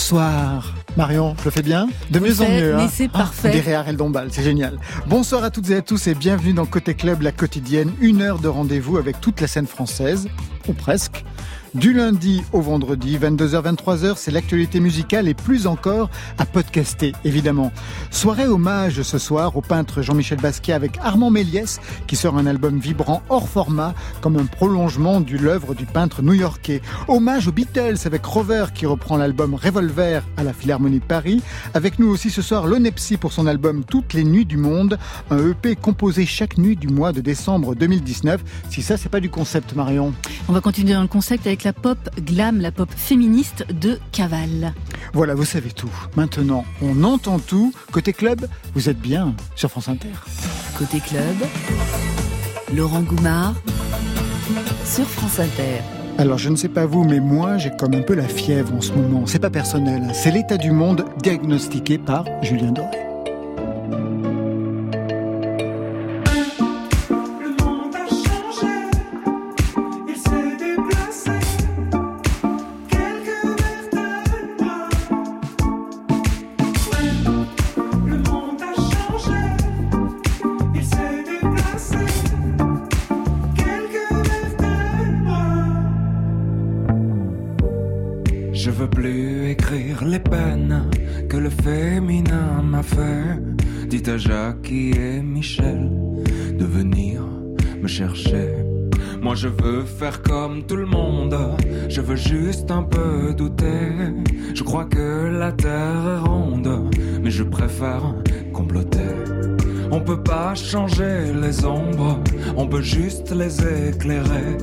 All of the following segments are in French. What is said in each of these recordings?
Bonsoir. Marion, je le fais bien De mieux en mieux. Hein c'est parfait. Des Harel Dombal, c'est génial. Bonsoir à toutes et à tous et bienvenue dans Côté Club, la quotidienne. Une heure de rendez-vous avec toute la scène française, ou presque. Du lundi au vendredi, 22h, 23h, c'est l'actualité musicale et plus encore à podcaster, évidemment. Soirée hommage ce soir au peintre Jean-Michel Basquiat avec Armand Méliès, qui sort un album vibrant hors format, comme un prolongement de l'œuvre du peintre new-yorkais. Hommage aux Beatles avec Rover, qui reprend l'album Revolver à la Philharmonie de Paris. Avec nous aussi ce soir, Lonepsy pour son album Toutes les nuits du monde, un EP composé chaque nuit du mois de décembre 2019. Si ça, c'est pas du concept, Marion. On va continuer dans le concept avec la pop glam, la pop féministe de Caval. Voilà, vous savez tout. Maintenant, on entend tout. Côté club, vous êtes bien sur France Inter. Côté club, Laurent Goumard sur France Inter. Alors je ne sais pas vous, mais moi j'ai comme un peu la fièvre en ce moment. C'est pas personnel, hein. c'est l'état du monde diagnostiqué par Julien Doré. Jackie et Michel de venir me chercher. Moi je veux faire comme tout le monde, je veux juste un peu douter. Je crois que la terre est ronde, mais je préfère comploter. On peut pas changer les ombres, on peut juste les éclairer.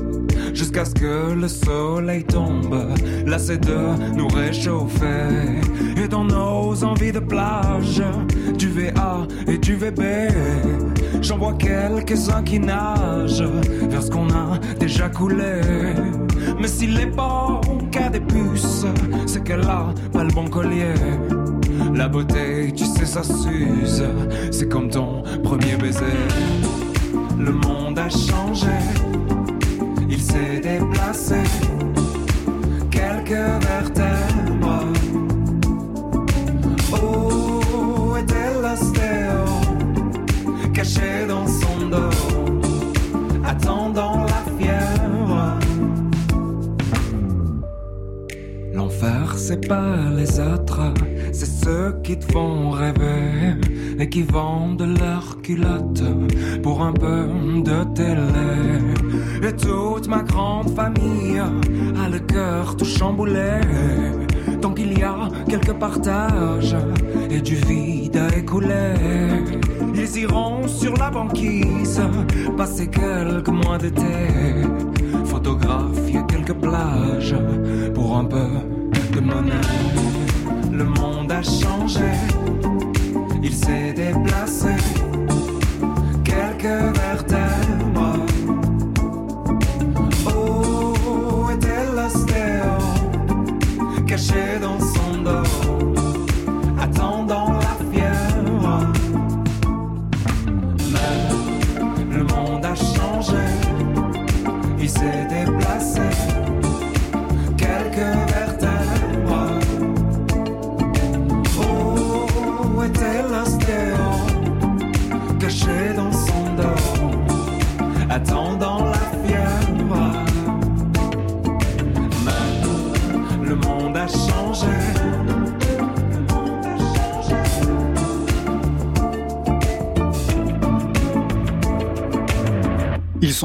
Jusqu'à ce que le soleil tombe, lassé de nous réchauffer. Et dans nos envies de plage, du VA et du VB, j'en vois quelques-uns qui nagent vers ce qu'on a déjà coulé. Mais s'il est bon qu'à des puces, c'est qu'elle a pas le bon collier. La beauté, tu sais, ça s'use. C'est comme ton premier baiser. Le a s'est déplacé. Quelques vertèbres. Oh, était l'ostéo, caché dans son dos, attendant la fièvre? L'enfer, c'est pas les autres c'est ceux qui te font rêver et qui vendent leurs culottes pour un peu de télé. Et toute ma grande famille a le cœur tout chamboulé. Tant qu'il y a quelques partages et du vide à écouler, ils iront sur la banquise passer quelques mois d'été, photographier quelques plages pour un peu de monnaie le monde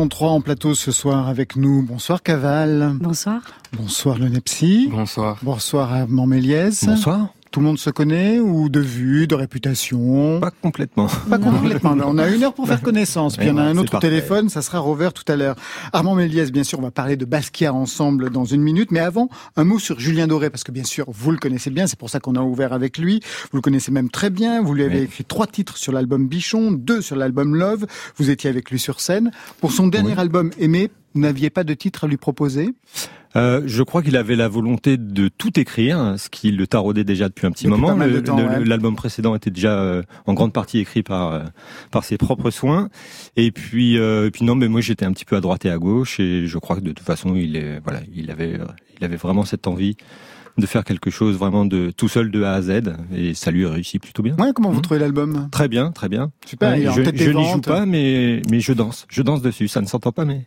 sont trois en plateau ce soir avec nous. Bonsoir Caval. Bonsoir. Bonsoir Le Nepsi. Bonsoir. Bonsoir Armand Méliès. Bonsoir. Tout le monde se connaît ou de vue, de réputation? Pas complètement. Pas complètement. on a une heure pour faire connaissance. Puis il y en a un autre au téléphone, ça sera Rover tout à l'heure. Armand Méliès, bien sûr, on va parler de Basquiat ensemble dans une minute. Mais avant, un mot sur Julien Doré, parce que bien sûr, vous le connaissez bien, c'est pour ça qu'on a ouvert avec lui. Vous le connaissez même très bien. Vous lui avez écrit trois titres sur l'album Bichon, deux sur l'album Love. Vous étiez avec lui sur scène. Pour son dernier album Aimé, vous n'aviez pas de titre à lui proposer? Euh, je crois qu'il avait la volonté de tout écrire, ce qui le taraudait déjà depuis un petit moment. L'album précédent était déjà euh, en grande partie écrit par euh, par ses propres soins. Et puis et puis non, mais moi j'étais un petit peu à droite et à gauche, et je crois que de toute façon il est voilà, il avait il avait vraiment cette envie de faire quelque chose vraiment de tout seul de A à Z et ça lui réussit plutôt bien. Ouais, comment vous mmh. trouvez l'album? Très bien, très bien. Super. je, je n'y joue pas, mais mais je danse, je danse dessus. Ça ne s'entend pas, mais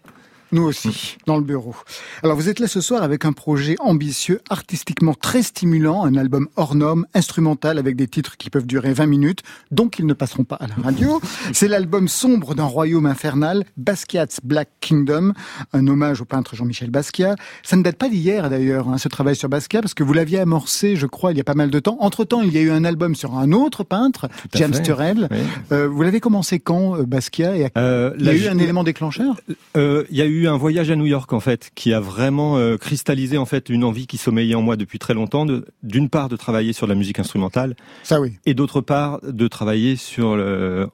nous aussi, dans le bureau. Alors vous êtes là ce soir avec un projet ambitieux, artistiquement très stimulant, un album hors norme, instrumental avec des titres qui peuvent durer 20 minutes, donc ils ne passeront pas à la radio. C'est l'album sombre d'un royaume infernal, Basquiat's Black Kingdom, un hommage au peintre Jean-Michel Basquiat. Ça ne date pas d'hier d'ailleurs, hein, ce travail sur Basquiat, parce que vous l'aviez amorcé, je crois, il y a pas mal de temps. Entre-temps, il y a eu un album sur un autre peintre, James Turrell. Euh, vous l'avez commencé quand, euh, Basquiat et euh, Il y a eu un élément déclencheur? Euh, Il y a eu un voyage à New York en fait, qui a vraiment euh, cristallisé en fait une envie qui sommeillait en moi depuis très longtemps, d'une part de travailler sur la musique instrumentale, ça oui, et d'autre part de travailler sur le,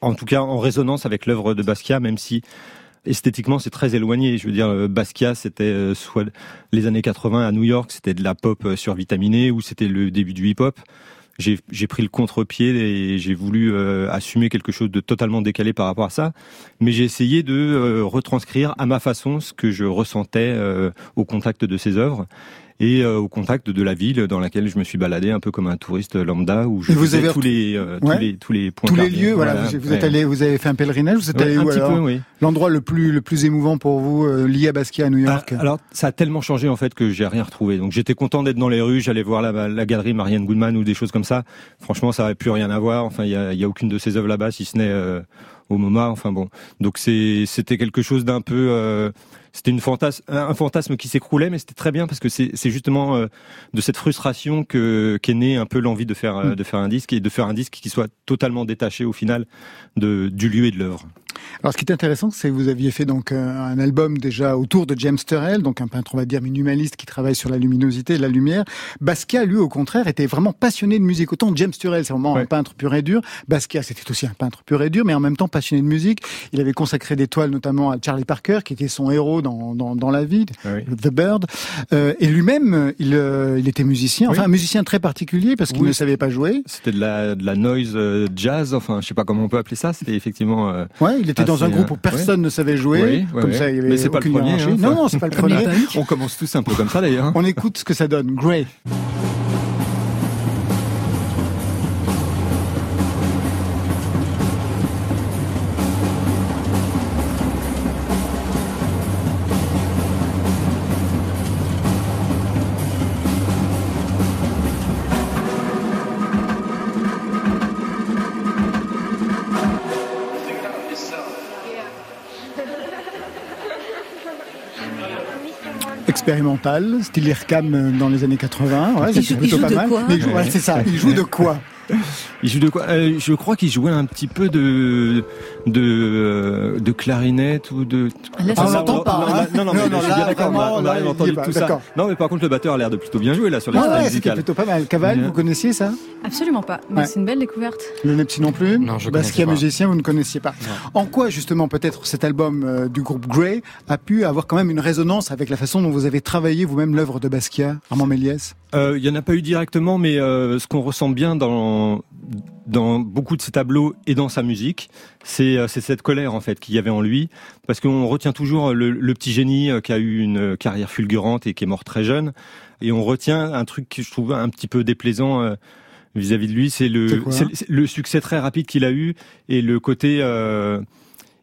en tout cas en résonance avec l'œuvre de Basquiat, même si esthétiquement c'est très éloigné. Je veux dire, euh, Basquiat c'était euh, soit les années 80 à New York, c'était de la pop survitaminée ou c'était le début du hip-hop j'ai pris le contre-pied et j'ai voulu euh, assumer quelque chose de totalement décalé par rapport à ça. Mais j'ai essayé de euh, retranscrire à ma façon ce que je ressentais euh, au contact de ces œuvres et au contact de la ville dans laquelle je me suis baladé un peu comme un touriste lambda où je vous avez tous les, tous les tous les points tous les lieux voilà, vous, êtes allé vous avez fait un pèlerinage vous êtes allé où alors l'endroit le plus le plus émouvant pour vous lié à Basquiat à New York ah, alors ça a tellement changé en fait que j'ai rien retrouvé. Donc j'étais content d'être dans les rues j'allais voir la, la galerie Marianne Goodman ou des choses comme ça. Franchement ça avait plus rien à voir. Enfin il y a, y a aucune de ces œuvres là-bas si ce n'est au MoMA. Enfin bon, donc c'est c'était quelque chose d'un peu, euh, c'était une fantasme, un fantasme qui s'écroulait, mais c'était très bien parce que c'est justement euh, de cette frustration que qu'est née un peu l'envie de faire euh, de faire un disque et de faire un disque qui soit totalement détaché au final de du lieu et de l'œuvre. Alors, ce qui est intéressant, c'est que vous aviez fait donc un album déjà autour de James Turrell, donc un peintre, on va dire, minimaliste qui travaille sur la luminosité et la lumière. Basquiat, lui, au contraire, était vraiment passionné de musique. Autant James Turrell, c'est vraiment un peintre pur et dur. Basquiat, c'était aussi un peintre pur et dur, mais en même temps passionné de musique. Il avait consacré des toiles, notamment à Charlie Parker, qui était son héros dans, dans, dans la vie, ah The Bird. Euh, et lui-même, il, euh, il était musicien, enfin un musicien très particulier parce qu'il ne savait pas jouer. C'était de la, de la noise euh, jazz, enfin, je sais pas comment on peut appeler ça. C'était effectivement. Euh, ouais, il était dans un groupe où personne ne savait jouer. comme ça, il y avait Mais c'est pas le premier. Hein, non, non, c'est pas le premier. On commence tous un peu comme ça d'ailleurs. On écoute ce que ça donne. Grey. Expérimental, style IRCAM dans les années 80. Ouais, c'est plutôt pas mal. Mais c'est ça. Il joue de quoi? Il joue de quoi euh, Je crois qu'il jouait un petit peu de de euh, de clarinette ou de. Là, ah, on l'entend pas. Hein. non, non, mais je suis bien d'accord. On a entendu tout ça. Non, mais par contre, le batteur a l'air de plutôt bien jouer là sur les ah, ouais, plutôt pas mal. Caval, vous connaissiez ça? Absolument pas. Mais c'est une belle découverte. Le Nepsi non plus? Non, je Basquiat musicien, vous ne connaissiez pas. En quoi justement peut-être cet album euh, du groupe Grey a pu avoir quand même une résonance avec la façon dont vous avez travaillé vous-même l'œuvre de Basquiat, Armand Méliès? Il y en a pas eu directement, mais ce qu'on ressent bien dans dans beaucoup de ses tableaux et dans sa musique, c'est cette colère en fait qu'il y avait en lui, parce qu'on retient toujours le, petit génie euh, qui a eu une carrière fulgurante et qui est mort très jeune, et on retient un truc que je trouve un petit peu déplaisant euh, vis-à-vis de lui, c'est le, le succès très rapide qu'il a eu et le côté euh,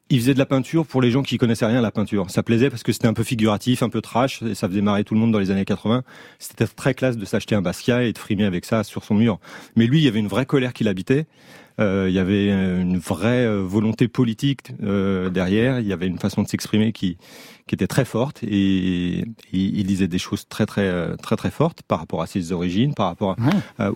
il faisait de la peinture pour les gens qui connaissaient rien à la peinture. Ça plaisait parce que c'était un peu figuratif, un peu trash, et ça faisait marrer tout le monde dans les années 80. C'était très classe de s'acheter un Basquiat et de frimer avec ça sur son mur. Mais lui, il y avait une vraie colère qui l'habitait. Euh, il y avait une vraie euh, volonté politique euh, derrière. Il y avait une façon de s'exprimer qui qui était très forte et, il disait des choses très très très très fortes par rapport à ses origines, par rapport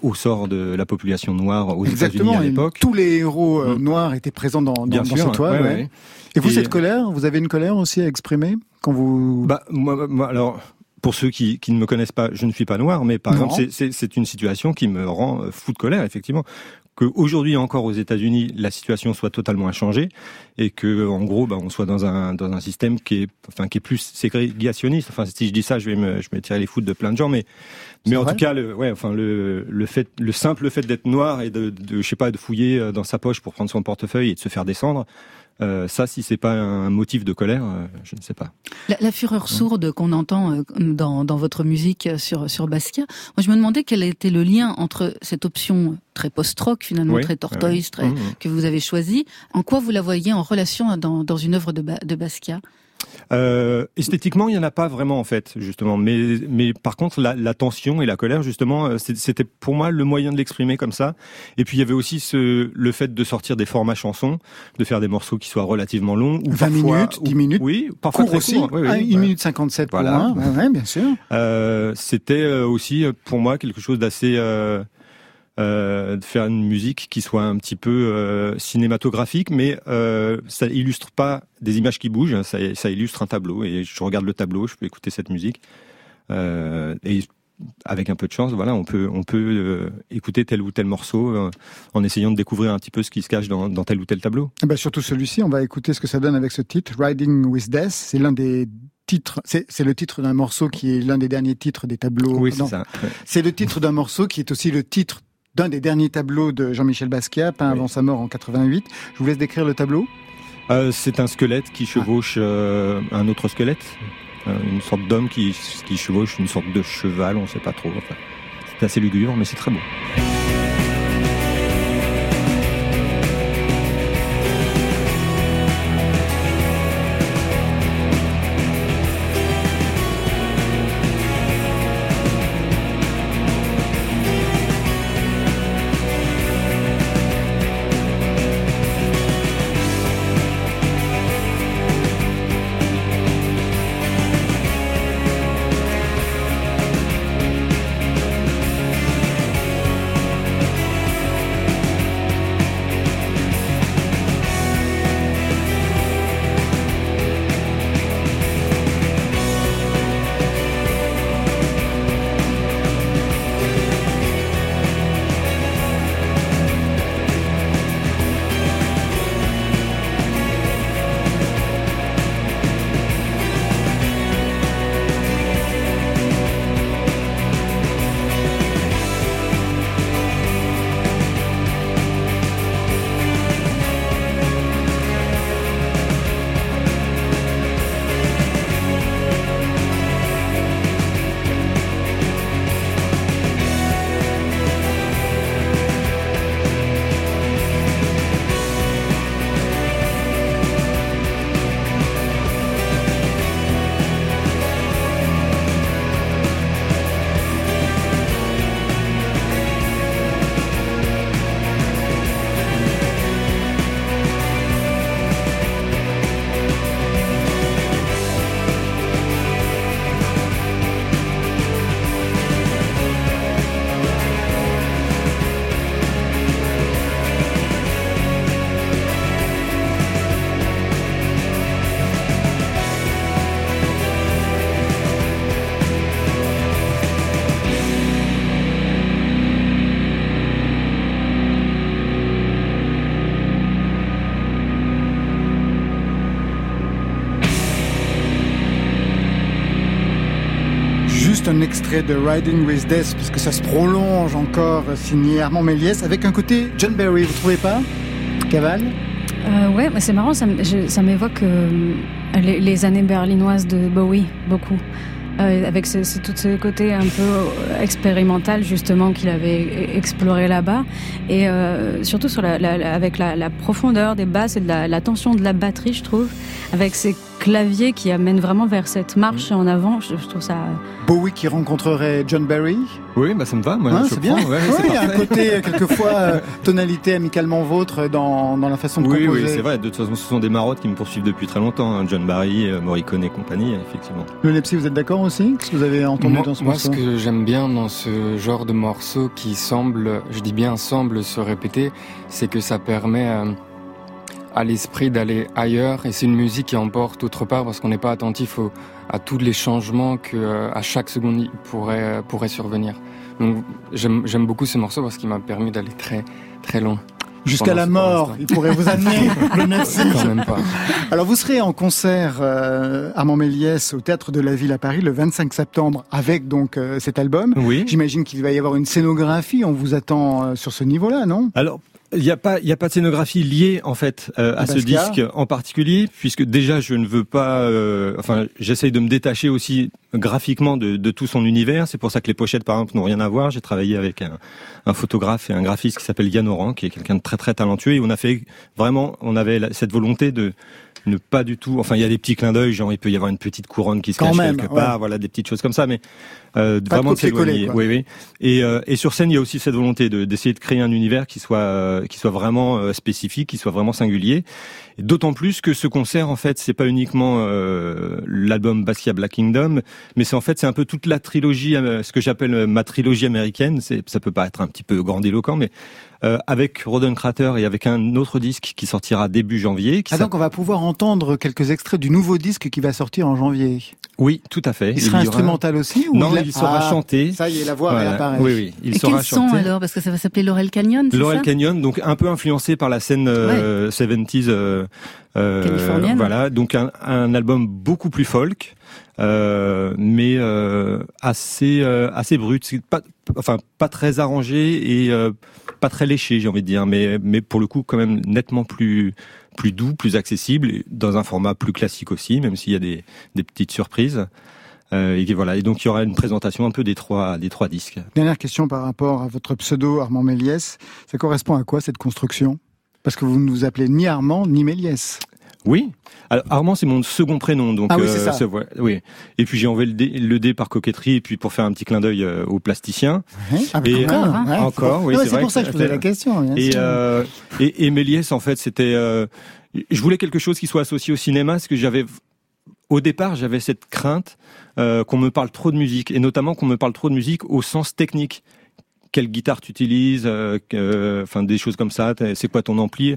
au sort de la population noire aux États-Unis à l'époque. Tous les héros mm. noirs étaient présents dans, dans, cette toile. Et vous, cette colère, vous avez une colère aussi à exprimer quand vous Bah moi, moi alors pour ceux qui, qui, ne me connaissent pas, je ne suis pas noir, mais par exemple, c'est une situation qui me rend fou de colère, effectivement qu'aujourd'hui encore aux États-Unis la situation soit totalement inchangée et que en gros bah, on soit dans un dans un système qui est enfin qui est plus ségrégationniste. Enfin si je dis ça je vais me je vais tirer les foudres de plein de gens mais mais en tout cas le ouais enfin le le fait le simple fait d'être noir et de, de je sais pas de fouiller euh, dans sa poche pour prendre son portefeuille et de se faire descendre Euh, ça, si c'est pas un motif de colère, euh, je ne sais pas. La, fureur sourde qu'on entend euh, dans, dans, votre musique sur sur Basquiat, moi je me demandais quel était le lien entre cette option très post-rock finalement, très tortoise, très, mmh, mmh. que vous avez choisie. En quoi vous la voyez en relation dans, dans une œuvre de, de Basquiat? Euh, esthétiquement, il y en a pas vraiment en fait, justement. Mais, mais par contre, la, la tension et la colère, justement, euh, c'était pour moi le moyen de l'exprimer comme ça. Et puis il y avait aussi ce, le fait de sortir des formats chansons, de faire des morceaux qui soient relativement longs, ou 20 minutes, 10 minutes, oui, parfois aussi, Oui, oui, 1 ah, minute 57 voilà. pour ouais, bien sûr. Euh, c'était euh, aussi pour moi quelque chose d'assez euh, euh, de faire une musique qui soit un petit peu euh, cinématographique, mais euh, ça illustre pas des images qui bougent, ça, ça, illustre un tableau. Et je regarde le tableau, je peux écouter cette musique. Et avec un peu de chance, voilà, on peut, on peut écouter tel ou tel morceau en essayant de découvrir un petit peu ce qui se cache dans, dans tel ou tel tableau. bah surtout celui-ci, on va écouter ce que ça donne avec ce titre, Riding with Death. C'est l'un des c'est le titre d'un morceau qui est l'un des derniers titres des tableaux. Oui, c'est ça. C'est le titre d'un morceau qui est aussi le titre d'un des derniers tableaux de Jean-Michel Basquiat, peint avant sa mort en 88. Je vous laisse décrire le tableau. Euh, c'est un squelette qui chevauche euh, un autre squelette, euh, une sorte d'homme qui, qui, chevauche une sorte de cheval, on ne sait pas trop. c'est assez lugubre, mais c'est très beau. De Riding with Death, puisque ça se prolonge encore, signé Armand Méliès, avec un côté John Barry, vous trouvez pas Caval? Euh, Ouais, c'est marrant, ça, m'évoque euh, les, années berlinoises de Bowie, beaucoup. Euh, avec ce, tout ce côté un peu expérimental justement qu'il avait exploré là-bas. Et euh, surtout sur la, avec la, profondeur des basses et de la, tension de la batterie je trouve. Avec ces clavier qui amène vraiment vers cette marche en avant. Je, trouve ça. Bowie qui rencontrerait John Barry. Oui, bah ça me va. Moi, hein, c'est bien. Ouais, il y a un côté euh, quelquefois euh, tonalité amicalement vôtre dans, dans la façon de oui, composer. Oui, c'est vrai. De toute façon, ce sont des marottes qui me poursuivent depuis très longtemps. Hein. John Barry, euh, Morricone et compagnie, effectivement. Le Lepsy, vous êtes d'accord aussi Qu'est-ce que vous avez entendu dans ce morceau Moi, ce que j'aime bien dans ce genre de morceau qui semble, je dis bien semble se répéter, c'est que ça permet à l'esprit d'aller ailleurs et c'est une musique qui emporte autre part parce qu'on n'est pas attentif à tous les changements que euh, à chaque seconde il pourrait pourrait survenir. Donc j'aime beaucoup ce morceau parce qu'il m'a permis d'aller très très loin. Jusqu'à la mort, il pourrait vous amener le même pas. Alors vous serez en concert euh, Armand Méliès au Théâtre de la Ville à Paris le 25 septembre avec donc euh, cet album. Oui. J'imagine qu'il va y avoir une scénographie, on vous attend euh, sur ce niveau-là, non? Alors il n'y a pas, il y a pas de scénographie liée en fait euh, à ce disque en particulier, puisque déjà je ne veux pas, euh, enfin j'essaye de me détacher aussi graphiquement de, de, tout son univers. C'est pour ça que les pochettes par exemple n'ont rien à voir. J'ai travaillé avec un, un, photographe et un graphiste qui s'appelle Yann Oran, qui est quelqu'un de très très talentueux, et on a fait vraiment, on avait cette volonté de ne pas du tout. Enfin, il y a des petits clins d'œil, genre il peut y avoir une petite couronne qui se cache quelque part, voilà des petites choses comme ça, mais euh, vraiment de s'éloigner. Oui, oui. Et, euh, et sur scène, il y a aussi cette volonté d'essayer de, créer un univers qui soit euh, qui soit vraiment euh, spécifique, qui soit vraiment singulier. D'autant plus que ce concert, en fait, c'est pas uniquement euh, l'album Basquiat Black Kingdom, mais c'est en fait c'est un peu toute la trilogie, ce que j'appelle ma trilogie américaine. C'est ça peut pas être un petit peu grandiloquent, mais euh, avec Roden Crater et avec un autre disque qui sortira début janvier. ah donc on va pouvoir entendre quelques extraits du nouveau disque qui va sortir en janvier. Oui, tout à fait. Il, sera instrumental aussi ou Non, il, sera ah, chanté. Ça y est, la voix voilà. Oui, oui, il et sera quel chanté. son alors Parce que ça va s'appeler Laurel Canyon, Laurel Canyon, donc un peu influencé par la scène euh, 70s euh, euh, Voilà, donc un, un, album beaucoup plus folk. Euh, mais euh, assez euh, assez brut, pas, enfin pas très arrangé et euh, pas très léché, j'ai envie de dire, mais mais pour le coup quand même nettement plus plus doux, plus accessible, dans un format plus classique aussi, même s'il y a des des petites surprises. Euh, et voilà. Et donc il y aura une présentation un peu des trois des trois disques. Dernière question par rapport à votre pseudo Armand Méliès. Ça correspond à quoi cette construction? Parce que vous ne vous appelez ni Armand ni Méliès. Oui. Alors, Armand, c'est mon second prénom, donc ah oui, euh, ça. oui. Et puis j'ai enlevé le dé, par coquetterie, et puis pour faire un petit clin d'œil euh, aux plasticiens. Ah, et encore, hein. encore, oui, c'est pour ça que je posais la question. Et, euh, et, et Méliès, en fait, c'était, euh, je voulais quelque chose qui soit associé au cinéma, parce que j'avais, au départ, j'avais cette crainte euh, qu'on me parle trop de musique, et notamment qu'on me parle trop de musique au sens technique quelle guitare tu utilises, euh, enfin des choses comme ça, c'est quoi ton ampli?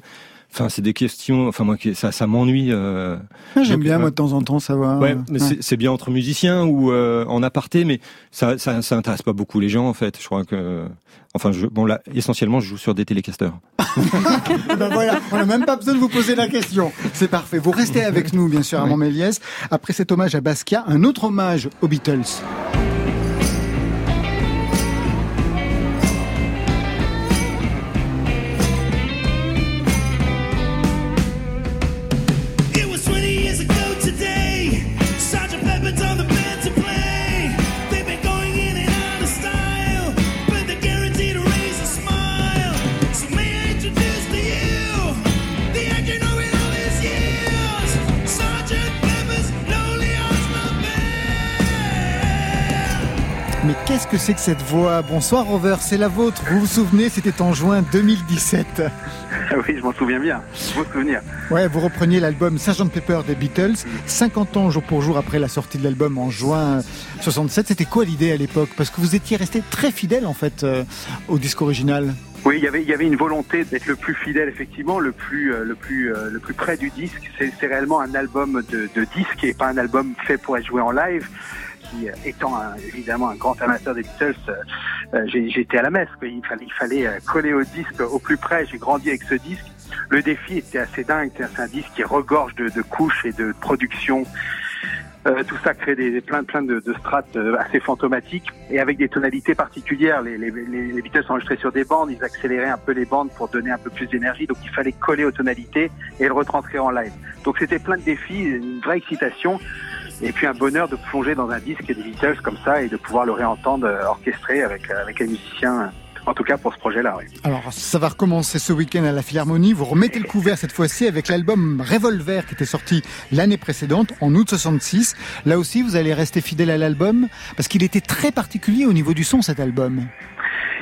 Enfin, c'est des questions. Enfin, moi, ça, ça m'ennuie. Euh, ah, J'aime bien, moi, de temps en temps, savoir. Ouais, mais c'est bien entre musiciens ou euh, en aparté, mais ça, ça, ça intéresse pas beaucoup les gens, en fait. Je crois que. Enfin, je, bon, là, essentiellement, je joue sur des télécasters. ben voilà, on n'a même pas besoin de vous poser la question. C'est parfait. Vous restez avec nous, bien sûr, à Montméliès. Après cet hommage à Basquiat, un autre hommage aux Beatles. C'est que cette voix Bonsoir Rover, c'est la vôtre. Vous vous souvenez, c'était en juin 2017. Oui, je m'en souviens bien. M'en souviens. Ouais, vous repreniez l'album Sgt Pepper des Beatles, 50 ans jour pour jour après la sortie de l'album en juin 67. C'était quoi l'idée à l'époque? Parce que vous étiez resté très fidèle en fait euh, au disque original. Oui, il y avait, il y avait une volonté d'être le plus fidèle, effectivement, le plus, euh, le plus, euh, le plus près du disque. C'est réellement un album de, de disque et pas un album fait pour être joué en live. Euh, étant évidemment un grand amateur des Beatles, euh, euh, été à la messe. Il fallait, coller au disque au plus près. J'ai grandi avec ce disque. Le défi était assez dingue. C'est un disque qui regorge de, couches et de production. tout ça crée des, plein, plein de, strates assez fantomatiques et avec des tonalités particulières. Les, les, les, Beatles enregistraient sur des bandes, ils accéléraient un peu les bandes pour donner un peu plus d'énergie, donc il fallait coller aux tonalités et le retranscrire en live. Donc c'était plein de défis, une vraie excitation et puis un bonheur de plonger dans un disque des Beatles comme ça et de pouvoir le réentendre euh, orchestré avec, euh, avec les musiciens en tout cas pour ce projet-là. Alors ça va recommencer ce week-end à la Philharmonie. Vous remettez le couvert cette fois-ci avec l'album Revolver qui était sorti l'année précédente, en août 66. Là aussi, vous allez rester fidèle à l'album parce qu'il était très particulier au niveau du son cet album.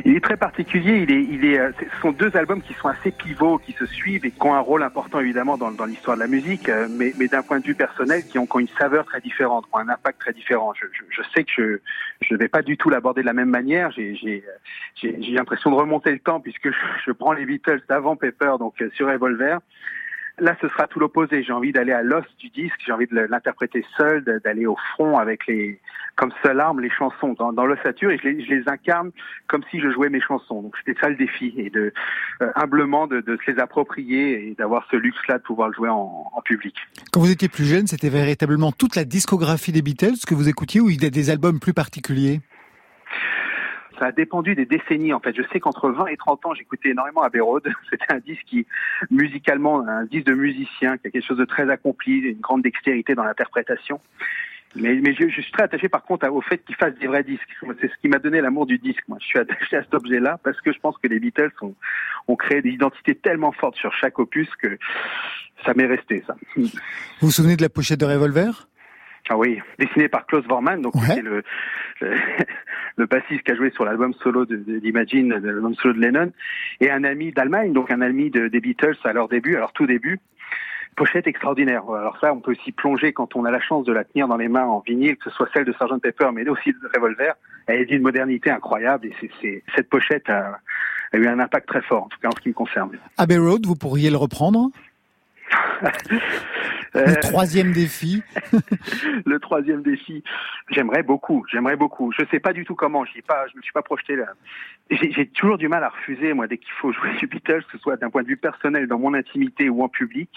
Il est très particulier. Il est, il est, euh, ce sont deux albums qui sont assez pivots, qui se suivent et qui ont un rôle important évidemment dans, l'histoire de la musique, euh, mais, mais d'un point de vue personnel, qui ont, qui une saveur très différente, qui ont un impact très différent. Je, je, je sais que je, ne vais pas du tout l'aborder de la même manière. J'ai, l'impression de remonter le temps puisque je, je prends les Beatles d'avant Pepper, donc euh, sur Revolver. Là, ce sera tout l'opposé. J'ai envie d'aller à l'os du disque, j'ai envie de l'interpréter seul, d'aller au front avec les, comme seule arme, les chansons dans, dans l'ossature et je les, je les, incarne comme si je jouais mes chansons. Donc c'était ça le défi et de euh, humblement de, de, se les approprier et d'avoir ce luxe-là de pouvoir le jouer en, en, public. Quand vous étiez plus jeune, c'était véritablement toute la discographie des Beatles que vous écoutiez ou il y a des albums plus particuliers? Ça a dépendu des décennies en fait. Je sais qu'entre 20 et 30 ans, j'écoutais énormément Abbey Road. C'était un disque qui, musicalement, un disque de musicien, qui a quelque chose de très accompli, une grande dextérité dans l'interprétation. Mais, mais je, suis très attaché par contre au fait qu'ils fassent des vrais disques. C'est ce qui m'a donné l'amour du disque. Moi, je suis attaché à cet objet-là parce que je pense que les Beatles ont, ont créé des identités tellement fortes sur chaque opus que ça m'est resté, ça. Vous vous souvenez de la pochette de Revolver? Ah oui, dessiné par Klaus Vormann, donc c'est le, le, bassiste qui a joué sur l'album solo d'Imagine, de, l'album solo de Lennon, et un ami d'Allemagne, donc un ami de, des Beatles à leur début, à leur tout début. Pochette extraordinaire. Alors ça, on peut aussi plonger quand on a la chance de la tenir dans les mains en vinyle, que ce soit celle de Sgt Pepper, mais aussi de Revolver. Elle est d'une modernité incroyable et c'est, cette pochette a, a eu un impact très fort, en tout cas en ce qui me concerne. Abbey Road, vous pourriez le reprendre? Le euh, troisième défi. le troisième défi. J'aimerais beaucoup. J'aimerais beaucoup. Je sais pas du tout comment. J'y pas. Je me suis pas projeté là. J'ai toujours du mal à refuser moi dès qu'il faut jouer du Beatles, que ce soit d'un point de vue personnel, dans mon intimité ou en public.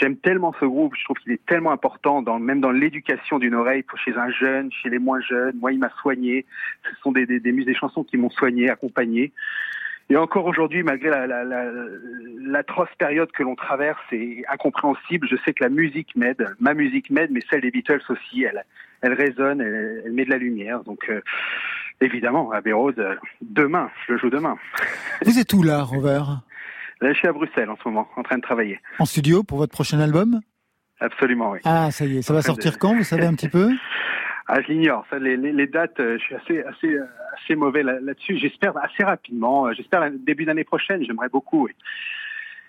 J'aime tellement ce groupe. Je trouve qu'il est tellement important, dans, même dans l'éducation d'une oreille, chez un jeune, chez les moins jeunes. Moi, il m'a soigné. Ce sont des, des, des, des chansons qui m'ont soigné, accompagné. Et encore aujourd'hui, malgré l'atroce la, période que l'on traverse, c'est incompréhensible. Je sais que la musique m'aide, ma musique m'aide, mais celle des Beatles aussi, elle, elle résonne, elle, met de la lumière. Donc, euh, évidemment, Abbey Road, euh, demain, je le joue demain. Vous êtes où là, Rover Là, je suis à Bruxelles en ce moment, en train de travailler. En studio pour votre prochain album? Absolument, oui. Ah, ça y est, ça va sortir quand, vous savez un petit peu? Ah, je l'ignore. Les, les, les, dates, euh, je suis assez, assez, assez mauvais là-dessus. J'espère assez rapidement. Euh, j'espère début d'année prochaine. J'aimerais beaucoup.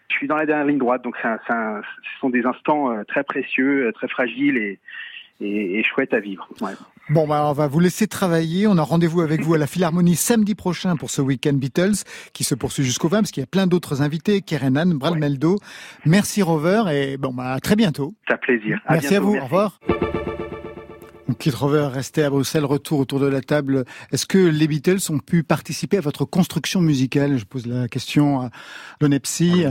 Je suis dans la dernière ligne droite, donc un, ce sont des instants euh, très précieux, très fragiles et, et, et chouettes à vivre. Ouais. Bon, bah, on va vous laisser travailler. On a rendez-vous avec vous à la Philharmonie samedi prochain pour ce week-end Beatles qui se poursuit jusqu'au 20 parce qu'il y a plein d'autres invités, Kerenan, Bralmeldo. Merci Rover et bon, bah, à très bientôt. C'est un plaisir. merci à vous. Au revoir. Keith Rover, resté à Bruxelles, retour autour de la table. Est-ce que les Beatles ont pu participer à votre construction musicale? Je pose la question à Lonepsy,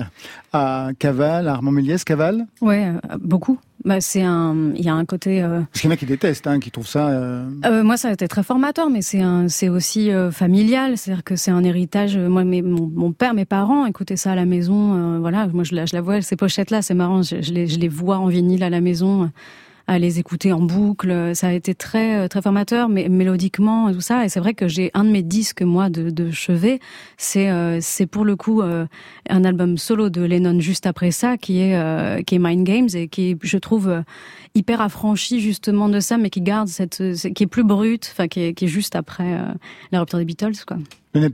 à Caval, à Armand Méliès. Caval? Oui, euh, beaucoup. Bah, c'est un, il y a un côté. Euh... Parce qu'il y en a qui détestent, hein, qui trouvent ça. Euh... Euh, moi, ça a été très formateur, mais c'est un, c'est aussi euh, familial. C'est-à-dire que c'est un héritage. Moi, mes, mon, mon, père, mes parents écoutaient ça à la maison. voilà, moi, je la, je la vois. Ces pochettes-là, c'est marrant. Je, je, les, je les vois en vinyle à la maison à les écouter en boucle. Ça a été très très formateur, mais mélodiquement et tout ça. Et c'est vrai que j'ai un de mes disques moi de, chevet, c'est euh, c'est pour le coup euh, un album solo de Lennon juste après ça, qui est euh, qui est Mind Games et qui je trouve hyper affranchi justement de ça, mais qui garde cette qui est plus brute, enfin qui est, juste après la rupture des Beatles quoi. Le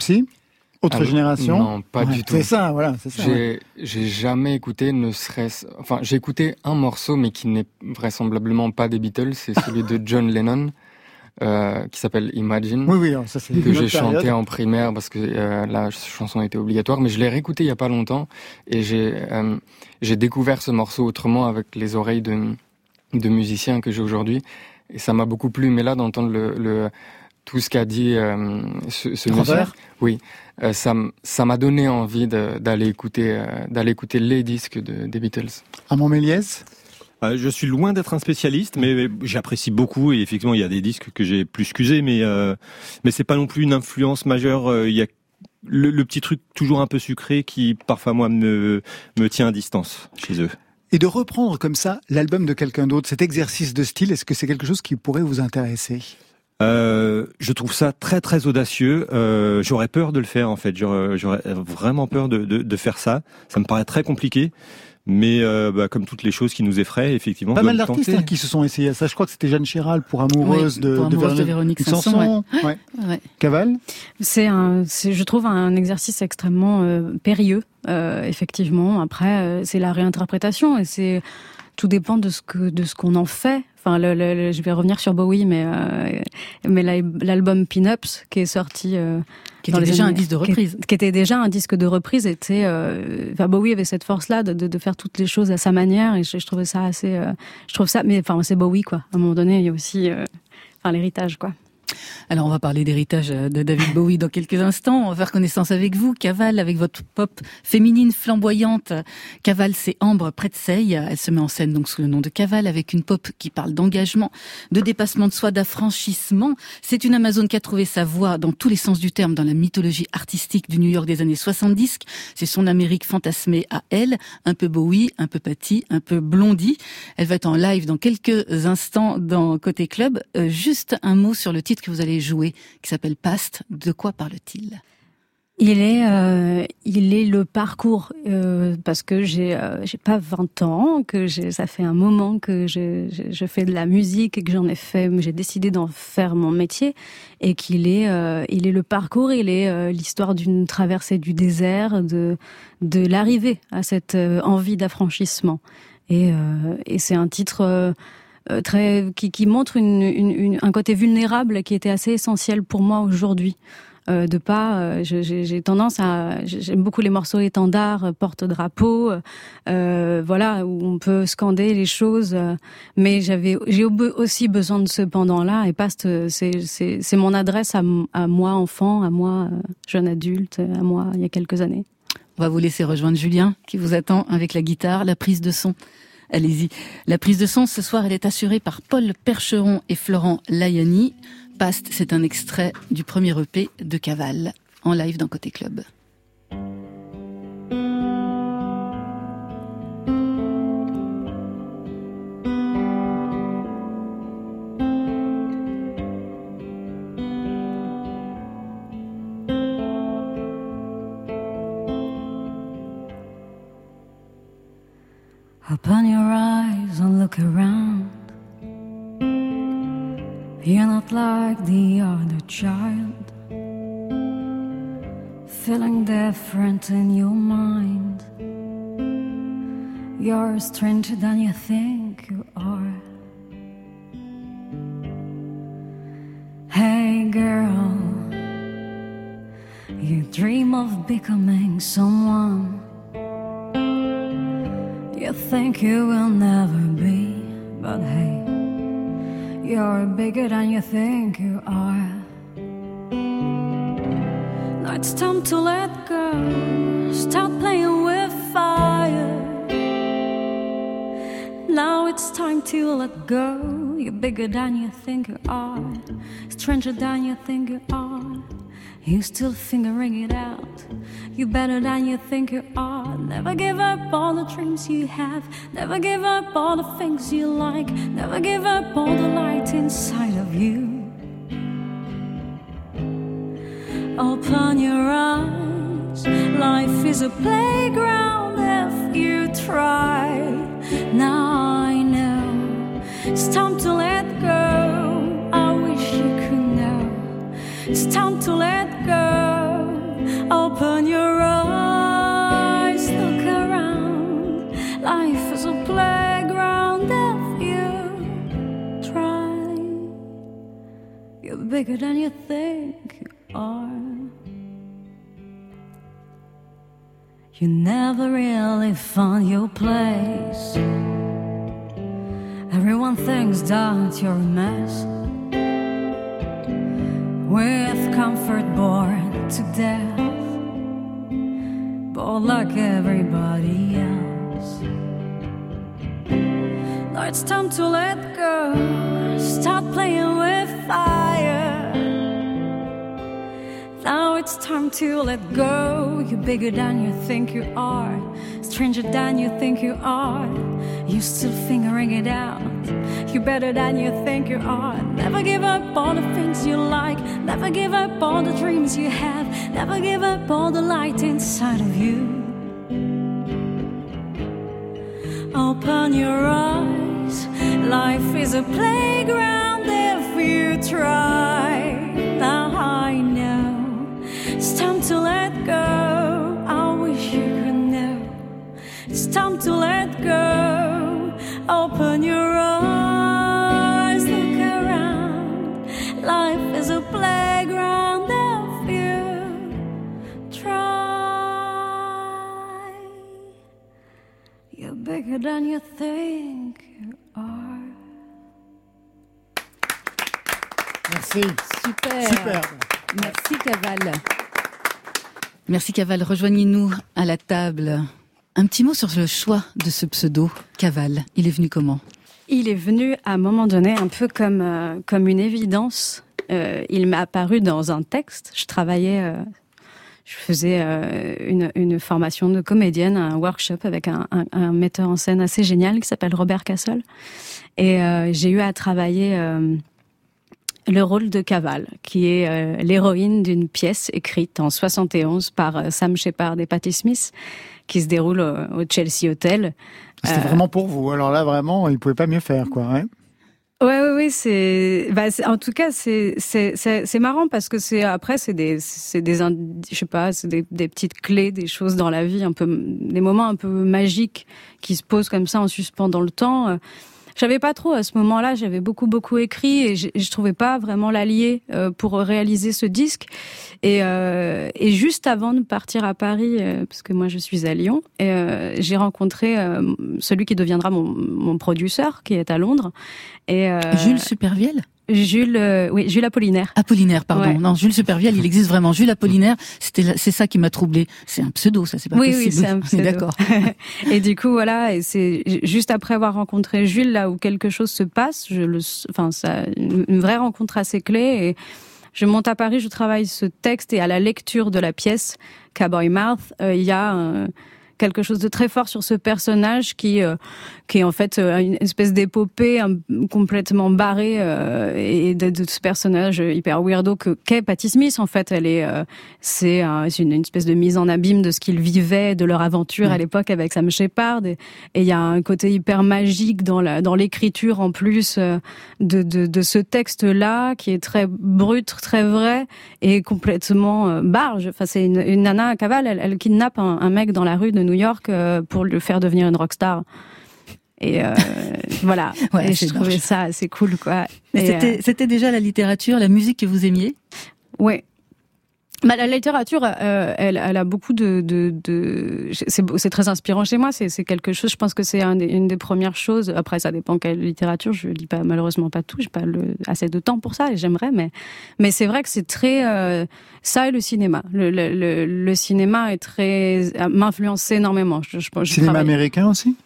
autre ah, génération Non, pas du tout. C'est ça, voilà. J'ai j'ai jamais écouté, ne serait-ce, enfin, j'ai écouté un morceau, mais qui n'est vraisemblablement pas des Beatles. C'est celui de John Lennon. Euh, qui s'appelle Imagine, oui, oui, ça, que j'ai chanté en primaire parce que euh, la chanson était obligatoire, mais je l'ai réécouté il y a pas longtemps et j'ai euh, j'ai découvert ce morceau autrement avec les oreilles de de musiciens que j'ai aujourd'hui et ça m'a beaucoup plu. Mais là d'entendre le, le tout ce qu'a dit euh, ce, ce monsieur, oui, euh, ça ça m'a donné envie d'aller écouter euh, d'aller écouter les disques de, des Beatles. À Montméliès euh, je suis loin d'être un spécialiste, mais j'apprécie beaucoup et effectivement il y a des disques que j'ai plus excusés, mais mais c'est pas non plus une influence majeure. Il y a le, le, petit truc toujours un peu sucré qui parfois moi me me tient à distance chez eux. Et de reprendre comme ça l'album de quelqu'un d'autre, cet exercice de style, est-ce que c'est quelque chose qui pourrait vous intéresser? Euh, je trouve ça très très audacieux. Euh, j'aurais peur de le faire en fait. J'aurais vraiment peur de, de, de, faire ça. Ça me paraît très compliqué. Mais euh, bah, comme toutes les choses qui nous effraient, effectivement. Pas mal d'artistes hein, qui se sont essayés à ça. Je crois que c'était Jeanne Chéral pour Amoureuse, de, pour de, Véronique Sanson. Ouais. Ouais. Caval? C'est un, je trouve un exercice extrêmement euh, périlleux. Euh, effectivement. Après, euh, c'est la réinterprétation et c'est tout dépend de ce que de ce qu'on en fait. Enfin, le, le, je vais revenir sur Bowie, mais euh, mais l'album Pin-Ups qui est sorti. Euh, qui était déjà un disque de reprise. Qui, était déjà un disque de reprise, était. Euh, enfin, Bowie avait cette force-là de, de, de, faire toutes les choses à sa manière, et je, je trouvais ça assez. Euh, je trouve ça, mais enfin, c'est Bowie, quoi. À un moment donné, il y a aussi, euh, enfin, l'héritage, quoi. Alors on va parler d'héritage euh, de David Bowie dans quelques instants. On va faire connaissance avec vous. Caval avec votre pop féminine flamboyante. Caval c'est Ambre Seille. Elle se met en scène donc sous le nom de Caval avec une pop qui parle d'engagement, de dépassement de soi, d'affranchissement. C'est une Amazone qui a trouvé sa voix dans tous les sens du terme dans la mythologie artistique du New York des années 70. C'est son Amérique fantasmée à elle, un peu Bowie, un peu Patty, un peu Blondie. Elle va être en live dans quelques instants dans Côté Club. Euh, juste un mot sur le titre que vous allez jouer, qui s'appelle Past. De quoi parle-t-il? Il est, euh, il est le parcours euh, parce que j'ai, euh, j'ai pas 20 ans, que ça fait un moment que je, fais de la musique et que j'en ai fait, j'ai décidé d'en faire mon métier et qu'il est, euh, il est le parcours, il est l'histoire d'une traversée du désert, de, de l'arrivée à cette envie d'affranchissement. Et c'est un titre très qui, qui montre une, une, un côté vulnérable qui était assez essentiel pour moi aujourd'hui. Euh, de pas. Euh, j'ai tendance à, j'aime beaucoup les morceaux étendards, euh, porte-drapeau, voilà, où on peut scander les choses. mais j'avais, j'ai aussi besoin de ce pendant-là. Et pas c'est mon adresse à, à, moi enfant, à moi jeune adulte, à moi il y a quelques années. On va vous laisser rejoindre Julien qui vous attend avec la guitare, la prise de son. Allez-y. La prise de son ce soir, elle est assurée par Paul Percheron et Florent Layani. Past, c'est un extrait du premier EP de Caval, en live dans Côté Club. You still figuring it out. You're better than you think you are. Never give up all the dreams you have. Never give up all the things you like. Never give up all the light inside of you. Open your eyes. Life is a playground if you bigger than you think you are. You never really found your place. Everyone thinks that you're a mess. With comfort bored to death but like everybody else. It's time to let go, stop playing with fire. Now it's time to let go. You're bigger than you think you are, stranger than you think you are. You're still figuring it out. You're better than you think you are. Never give up all the things you like. Never give up all the dreams you have. Never give up all the light inside of you. Open your eyes. Life is a playground if you try. Now I know it's time to let go. I wish you could know. It's time to let go. Open your eyes, You're bigger than you think you are. Merci. Super. Super. Merci Caval. Merci Caval. Rejoignez-nous à la table. Un petit mot sur le choix de ce pseudo, Caval. Il est venu comment? Il est venu à un moment donné un peu comme, euh, comme une évidence. Euh, il m'est apparu dans un texte. Je travaillais, euh, je faisais une, une, formation de comédienne, un workshop avec un, un, un metteur en scène assez génial qui s'appelle Robert Cassel. Et j'ai eu à travailler le rôle de Caval, qui est euh, l'héroïne d'une pièce écrite en 71 par euh, Sam Shepard et Patti Smith, qui se déroule au, Chelsea Hotel. C'était euh, vraiment pour vous. Alors là, vraiment, il pouvait pas mieux faire, quoi. Ouais. Ouais, ouais, ouais, c'est, bah, en tout cas, c'est, c'est, marrant parce que c'est, après, c'est des, c'est des, je sais pas, c'est des, petites clés, des choses dans la vie, un peu, des moments un peu magiques qui se posent comme ça en suspens dans le temps. J'avais pas trop à ce moment-là, j'avais beaucoup beaucoup écrit et je, je trouvais pas vraiment l'allié euh, pour réaliser ce disque. Et, euh, et, juste avant de partir à Paris, euh, parce que moi je suis à Lyon, j'ai rencontré celui qui deviendra mon, mon producteur, qui est à Londres. Et, Jules Supervielle? Jules, euh, oui, Jules Apollinaire. Apollinaire, pardon. Non, Jules Supervielle, il existe vraiment. Jules Apollinaire, c'était, c'est ça qui m'a troublé. C'est un pseudo, ça, c'est pas oui, possible. Oui, c'est un pseudo. D'accord. et du coup, voilà, et c'est juste après avoir rencontré Jules, là où quelque chose se passe, je le, enfin, ça, une vraie rencontre assez clé et je monte à Paris, je travaille ce texte et à la lecture de la pièce Cowboy Mouth, euh, il y a quelque chose de très fort sur ce personnage qui euh, qui est en fait euh, une espèce d'épopée complètement barrée euh, et de, de, ce personnage hyper weirdo que qu'est Patty Smith en fait. Elle est c'est une, une, espèce de mise en abîme de ce qu'ils vivaient de leur aventure à mm. l'époque avec Sam Shepard et il y a un côté hyper magique dans la dans l'écriture en plus de, de, de ce texte là qui est très brut très vrai et complètement barge. Enfin c'est une, une nana à cavale. Elle, elle kidnappe un, un mec dans la rue de New York euh, pour le faire devenir une rockstar. Et euh, voilà. Ouais, et je trouvais ça assez cool, quoi. Euh, c'était déjà la littérature, la musique que vous aimiez? Ouais, bah, la littérature, euh, elle, elle, a beaucoup de, de, de... c'est très inspirant chez moi. C'est quelque chose. Je pense que c'est un une des premières choses. Après, ça dépend quelle littérature. Je lis pas malheureusement pas tout. J'ai pas le, assez de temps pour ça. Et j'aimerais, mais mais c'est vrai que c'est très euh, ça et le cinéma. Le, le, le, cinéma est très m'influence énormément. Je, je, je cinéma américain aussi?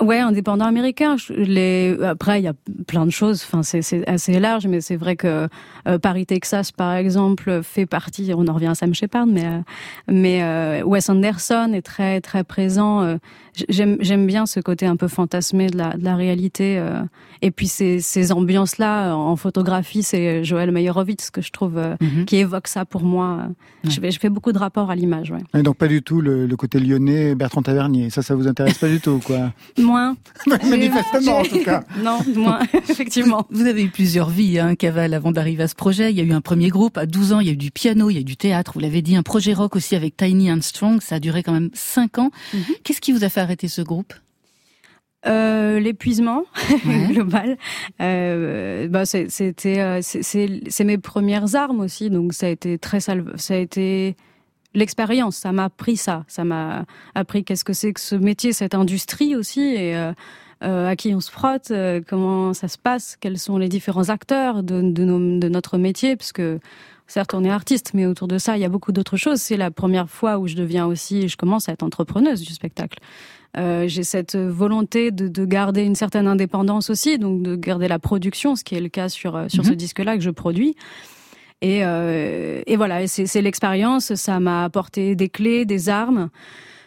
Ouais, indépendant américain. Les... Après, il y a plein de choses. Enfin, c'est assez large, mais c'est vrai que euh, Paris, Texas, par exemple, fait partie. On en revient à Sam Shepard, mais euh, mais euh, Wes Anderson est très très présent. Euh, j'aime j'aime bien ce côté un peu fantasmé de la de la réalité. et puis ces ces ambiances là en photographie, c'est Joël Meyerowitz que je trouve mhm. qui évoque ça pour moi. Je, fais, je fais beaucoup de rapports à l'image. Ouais. Et donc pas du tout le, le côté lyonnais, Bertrand Tavernier. Ça, ça vous intéresse pas du tout, quoi? Moins. Manifestement, en tout cas. Non, moins, effectivement. Vous avez eu plusieurs vies, hein, Caval, avant d'arriver à ce projet. Il y a eu un premier groupe à 12 ans, il y a eu du piano, il y a eu du théâtre, vous l'avez dit, un projet rock aussi avec Tiny and Strong. Ça a duré quand même 5 ans. Mhm. Qu'est-ce qui vous a fait arrêter ce groupe euh, l'épuisement global. Euh, bah c'était euh, c'est mes premières armes aussi, donc ça a été très ça a été l'expérience, ça m'a appris ça, ça m'a appris qu'est-ce que c'est que ce métier, cette industrie aussi, et euh, euh à qui on se frotte, euh, comment ça se passe, quels sont les différents acteurs de, de, nos, de notre métier, parce que certes on est artiste, mais autour de ça il y a beaucoup d'autres choses. C'est la première fois où je deviens aussi, je commence à être entrepreneuse du spectacle. Euh, j'ai cette volonté de, de, garder une certaine indépendance aussi, donc de garder la production, ce qui est le cas sur sur mm-hmm. ce disque-là que je produis. Et, euh, et voilà, c'est l'expérience. Ça m'a apporté des clés, des armes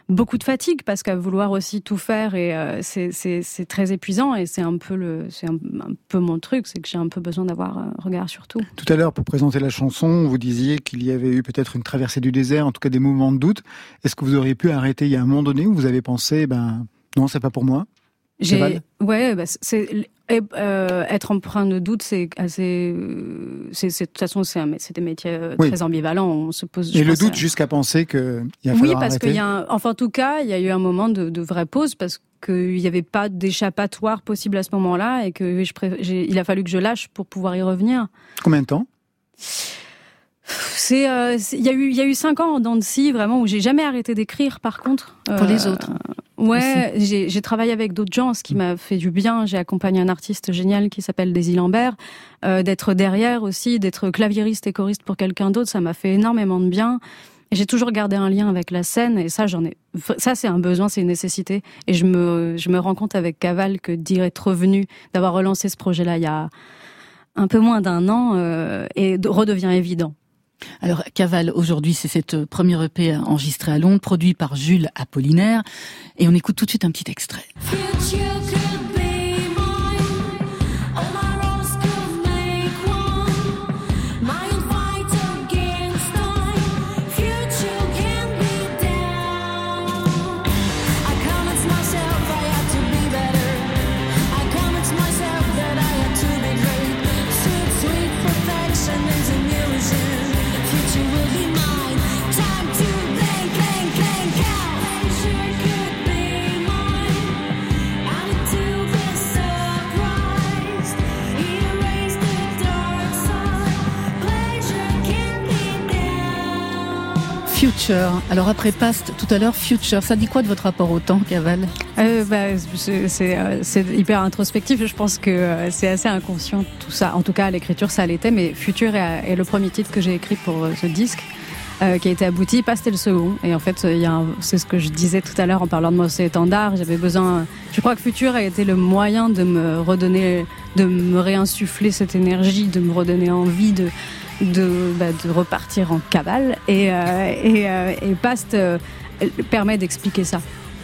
beaucoup de fatigue parce qu'à vouloir aussi tout faire et euh, c'est très épuisant et c'est un peu le c'est un, peu mon truc c'est que j'ai un peu besoin d'avoir un regard sur tout. Tout à l'heure pour présenter la chanson vous disiez qu'il y avait eu peut-être une traversée du désert en tout cas des moments de doute. Est-ce que vous auriez pu arrêter il y a un moment donné où vous avez pensé ben non c'est pas pour moi? J'ai ouais bah, c'est euh, être empreint de doute, c'est assez. C'est, de toute façon, c'est, c'est des métiers euh, très ambivalents. On se pose. Et le doute jusqu'à penser que. Il oui, parce qu'il y a, un, enfin, en tout cas, il y a eu un moment de, de vraie pause parce qu'il n'y avait pas d'échappatoire possible à ce moment-là et que je il a fallu que je lâche pour pouvoir y revenir. Combien de temps? C'est, euh, il y a eu, il y a eu cinq ans dans de vraiment où j'ai jamais arrêté d'écrire. Par contre, pour les autres Ouais, j'ai travaillé avec d'autres gens, ce qui m'a fait du bien. J'ai accompagné un artiste génial qui s'appelle Daisy Lambert. Euh, d'être derrière aussi, d'être claviériste et choriste pour quelqu'un d'autre, ça m'a fait énormément de bien. J'ai toujours gardé un lien avec la scène et ça, j'en ai. Ça, c'est un besoin, c'est une nécessité. Et je me, je me rends compte avec Caval que d'y être revenu, d'avoir relancé ce projet-là il y a un peu moins d'un an, euh, et redevient évident. Alors Caval, aujourd'hui, c'est cette première EP enregistrée à Londres, produit par Jules Apollinaire, et on écoute tout de suite un petit extrait. Alors après Past, tout à l'heure, Future. Ça dit quoi de votre rapport au temps, Caval euh, bah, euh, C'est hyper introspectif. Je pense que euh, c'est assez inconscient tout ça. En tout cas, l'écriture, ça l'était. Mais Future est, le premier titre que j'ai écrit pour ce disque. Qui a été abouti, Past est le second. Et en fait, c'est ce que je disais tout à l'heure en parlant de c'est étendard. J'avais besoin. Je crois que Future a été le moyen de me redonner, de me réinsuffler cette énergie, de me redonner envie de de, bah, de repartir en cavale. Et, euh, et, euh, et Past euh, permet d'expliquer ça.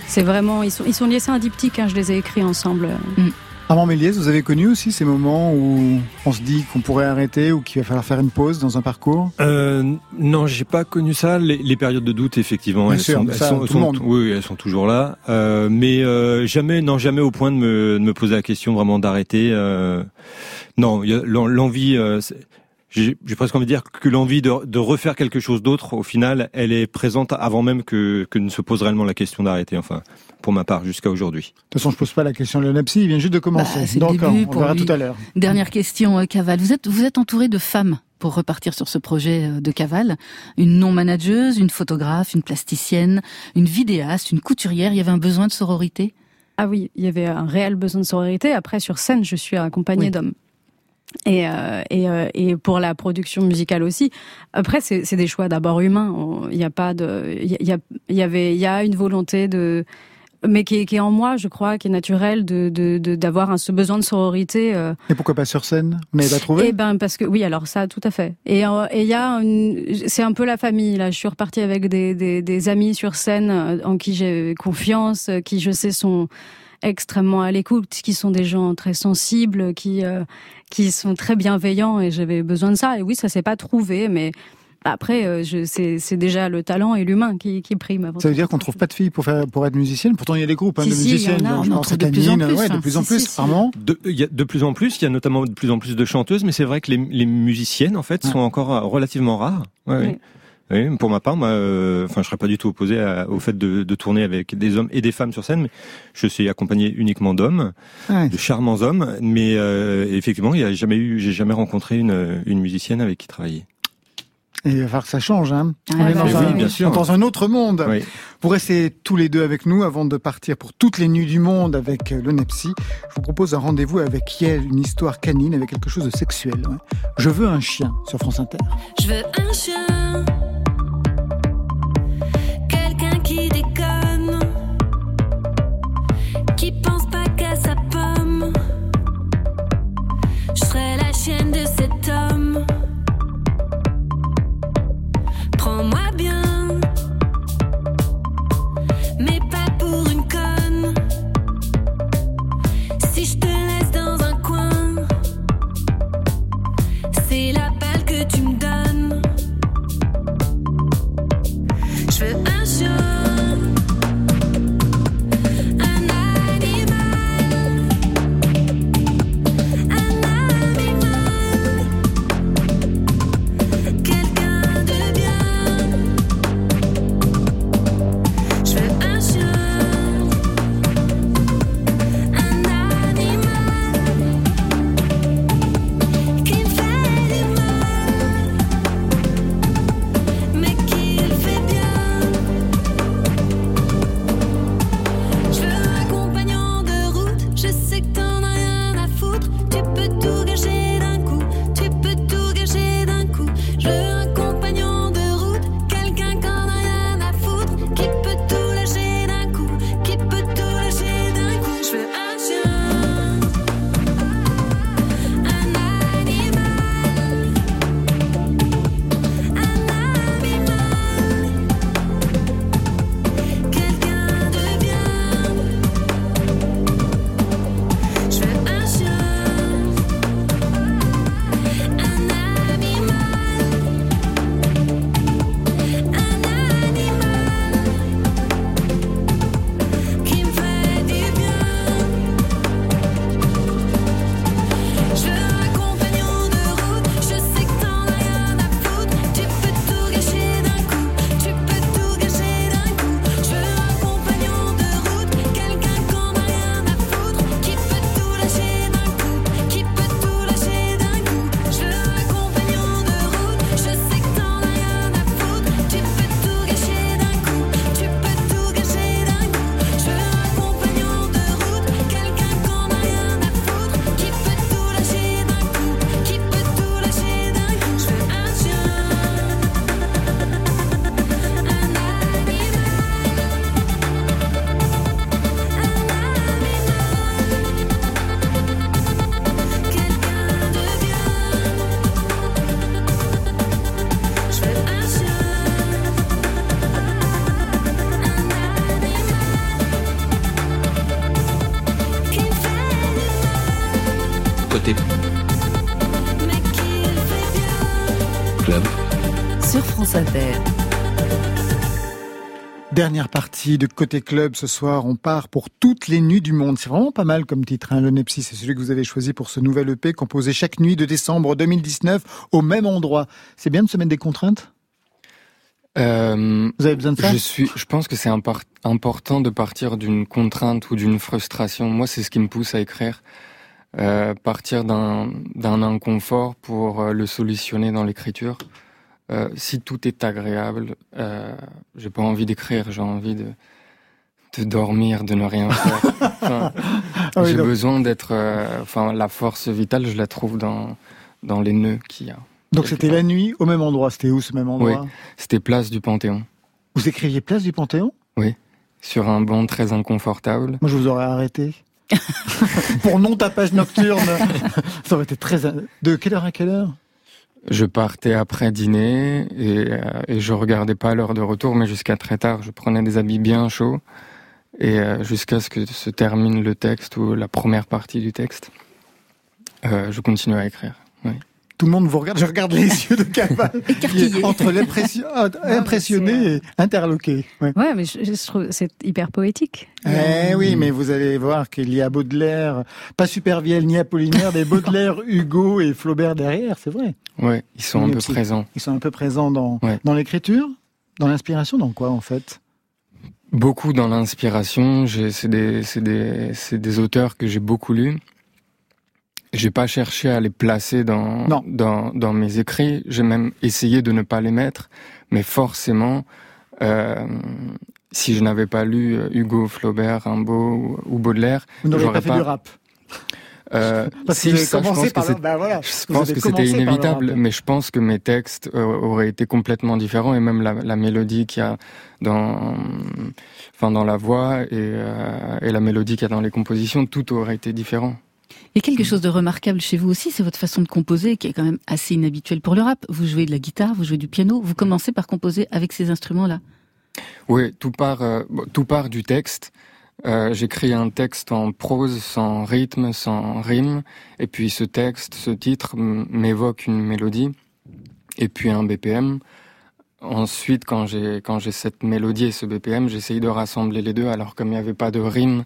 C'est vraiment, ils sont, ils sont liés, c'est un diptyque, hein, je les ai écrits ensemble. Mm. Armand Méliès, vous avez connu aussi ces moments où on se dit qu'on pourrait arrêter ou qu'il va falloir faire une pause dans un parcours? Euh, Non, j'ai pas connu ça. Les, périodes de doute, effectivement, elles, sont, elles, sont, oui, elles sont toujours là. Euh, mais euh, jamais, non, jamais au point de me, de me poser la question vraiment d'arrêter. Euh, non, l'envie, j'ai presque envie de dire que l'envie de, de, refaire quelque chose d'autre, au final, elle est présente avant même que, que ne se pose réellement la question d'arrêter, enfin, pour ma part, jusqu'à aujourd'hui. De toute façon, je pose pas la question de l'ENEPSI, il vient juste de commencer. Bah, Donc, on verra tout à l'heure. Dernière question, euh, Caval. Vous êtes, vous êtes entouré de femmes pour repartir sur ce projet euh, de Caval. Une non-manageuse, une photographe, une plasticienne, une vidéaste, une couturière. Il y avait un besoin de sororité? Ah oui, il y avait un réel besoin de sororité. Après, sur scène, je suis accompagnée d'hommes. Et, euh, et, euh, et, pour la production musicale aussi. Après, c'est des choix d'abord humains. Il n'y a pas de, il y, a, il y avait, il y a une volonté de, mais qui est, qui est en moi, je crois, qui est naturel de d'avoir de, ce besoin de sororité. Euh. Et pourquoi pas sur scène? Mais pas trouvé? Eh ben parce que oui, alors ça, tout à fait. Et il y a, c'est un peu la famille là. Je suis repartie avec des, des, des amis sur scène en qui j'ai confiance, qui je sais sont extrêmement à l'écoute, qui sont des gens très sensibles, qui euh, qui sont très bienveillants et j'avais besoin de ça. Et oui, ça s'est pas trouvé, mais après, euh, c'est déjà le talent et l'humain qui, qui prime. Ça veut dire qu'on trouve pas de filles pour faire pour être musicienne? Pourtant, il y a des groupes hein, de musiciennes. Il y en de, plus en plus, ouais, de plus en plus, vraiment. De, il y a de plus en plus. Il y a notamment de plus en plus de chanteuses, mais c'est vrai que les, les musiciennes, en fait, sont encore relativement rares. Ouais, oui. Oui, pour ma part, moi, euh, enfin, je serais pas du tout opposé au fait de, de, tourner avec des hommes et des femmes sur scène, mais je suis accompagné uniquement d'hommes, de charmants hommes. Mais euh, effectivement, il y a jamais eu, j'ai jamais rencontré une, une musicienne avec qui travailler. Et il va falloir que ça change, hein. Ah, On est dans, un, bien sûr. dans un autre monde. Oui. Vous restez tous les deux avec nous avant de partir pour toutes les nuits du monde avec le Nepsi. Je vous propose un rendez-vous avec Yel, une histoire canine avec quelque chose de sexuel. Je veux un chien sur France Inter. Je veux un chien. Dernière partie de Côté Club ce soir, on part pour toutes les nuits du monde. C'est vraiment pas mal comme titre, hein, le Nepsi, c'est celui que vous avez choisi pour ce nouvel EP composé chaque nuit de décembre 2019 au même endroit. C'est bien de se mettre des contraintes? Euh, Vous avez besoin de ça? je, suis, je pense que c'est important de partir d'une contrainte ou d'une frustration. Moi, c'est ce qui me pousse à écrire. Euh, partir d'un inconfort pour euh, le solutionner dans l'écriture. Euh, si tout est agréable, euh, j'ai pas envie d'écrire, j'ai envie de, de dormir, de ne rien faire. Ah j'ai besoin d'être, euh, enfin, la force vitale, je la trouve dans dans les nœuds qu'il y a. Donc c'était la nuit au même endroit. C'était où ce même endroit? Oui, c'était place du Panthéon. Vous écriviez place du Panthéon? Oui, sur un banc très inconfortable. Moi, je vous aurais arrêté. Pour non tapage nocturne. Ça aurait été très. De quelle heure à quelle heure? Je partais après dîner et, euh, et je regardais pas l'heure de retour, mais jusqu'à très tard. Je prenais des habits bien chauds et euh, jusqu'à ce que se termine le texte ou la première partie du texte, euh, je continuais à écrire. Tout le monde vous regarde. Je regarde les yeux de Caval. entre l'impression, ah, impressionné et interloqué. Ouais, ouais mais je, je trouve c'est hyper poétique. Eh oui, mais vous allez voir qu'il y a Baudelaire, pas Supervielle ni Apollinaire, des Baudelaire, Hugo et Flaubert derrière, c'est vrai. Ouais, ils sont un peu présents. Ils sont un peu présents dans dans l'écriture, dans l'inspiration, dans quoi en fait? Beaucoup dans l'inspiration. C'est des, des, des auteurs que j'ai beaucoup lus. J'ai pas cherché à les placer dans, dans, dans mes écrits. J'ai même essayé de ne pas les mettre. Mais forcément, euh, si je n'avais pas lu euh, Hugo, Flaubert, Rimbaud ou, Baudelaire, vous n'auriez pas fait du rap. Euh, Parce si, que ça, je pense que, bah voilà, je pense que c'était inévitable, mais je pense que mes textes euh, auraient été complètement différents et même la, la mélodie qu'il y a dans, enfin dans la voix et, euh, et la mélodie qu'il y a dans les compositions, tout aurait été différent. Il y a quelque chose de remarquable chez vous aussi, c'est votre façon de composer qui est quand même assez inhabituelle pour le rap. Vous jouez de la guitare, vous jouez du piano, vous commencez par composer avec ces instruments-là. Oui, tout part, euh, tout part du texte. Euh, J'écris un texte en prose, sans rythme, sans rime, et puis ce texte, ce titre m'évoque une mélodie, et puis un BPM. Ensuite, quand j'ai cette mélodie et ce BPM, j'essaye de rassembler les deux. Alors comme il n'y avait pas de rime,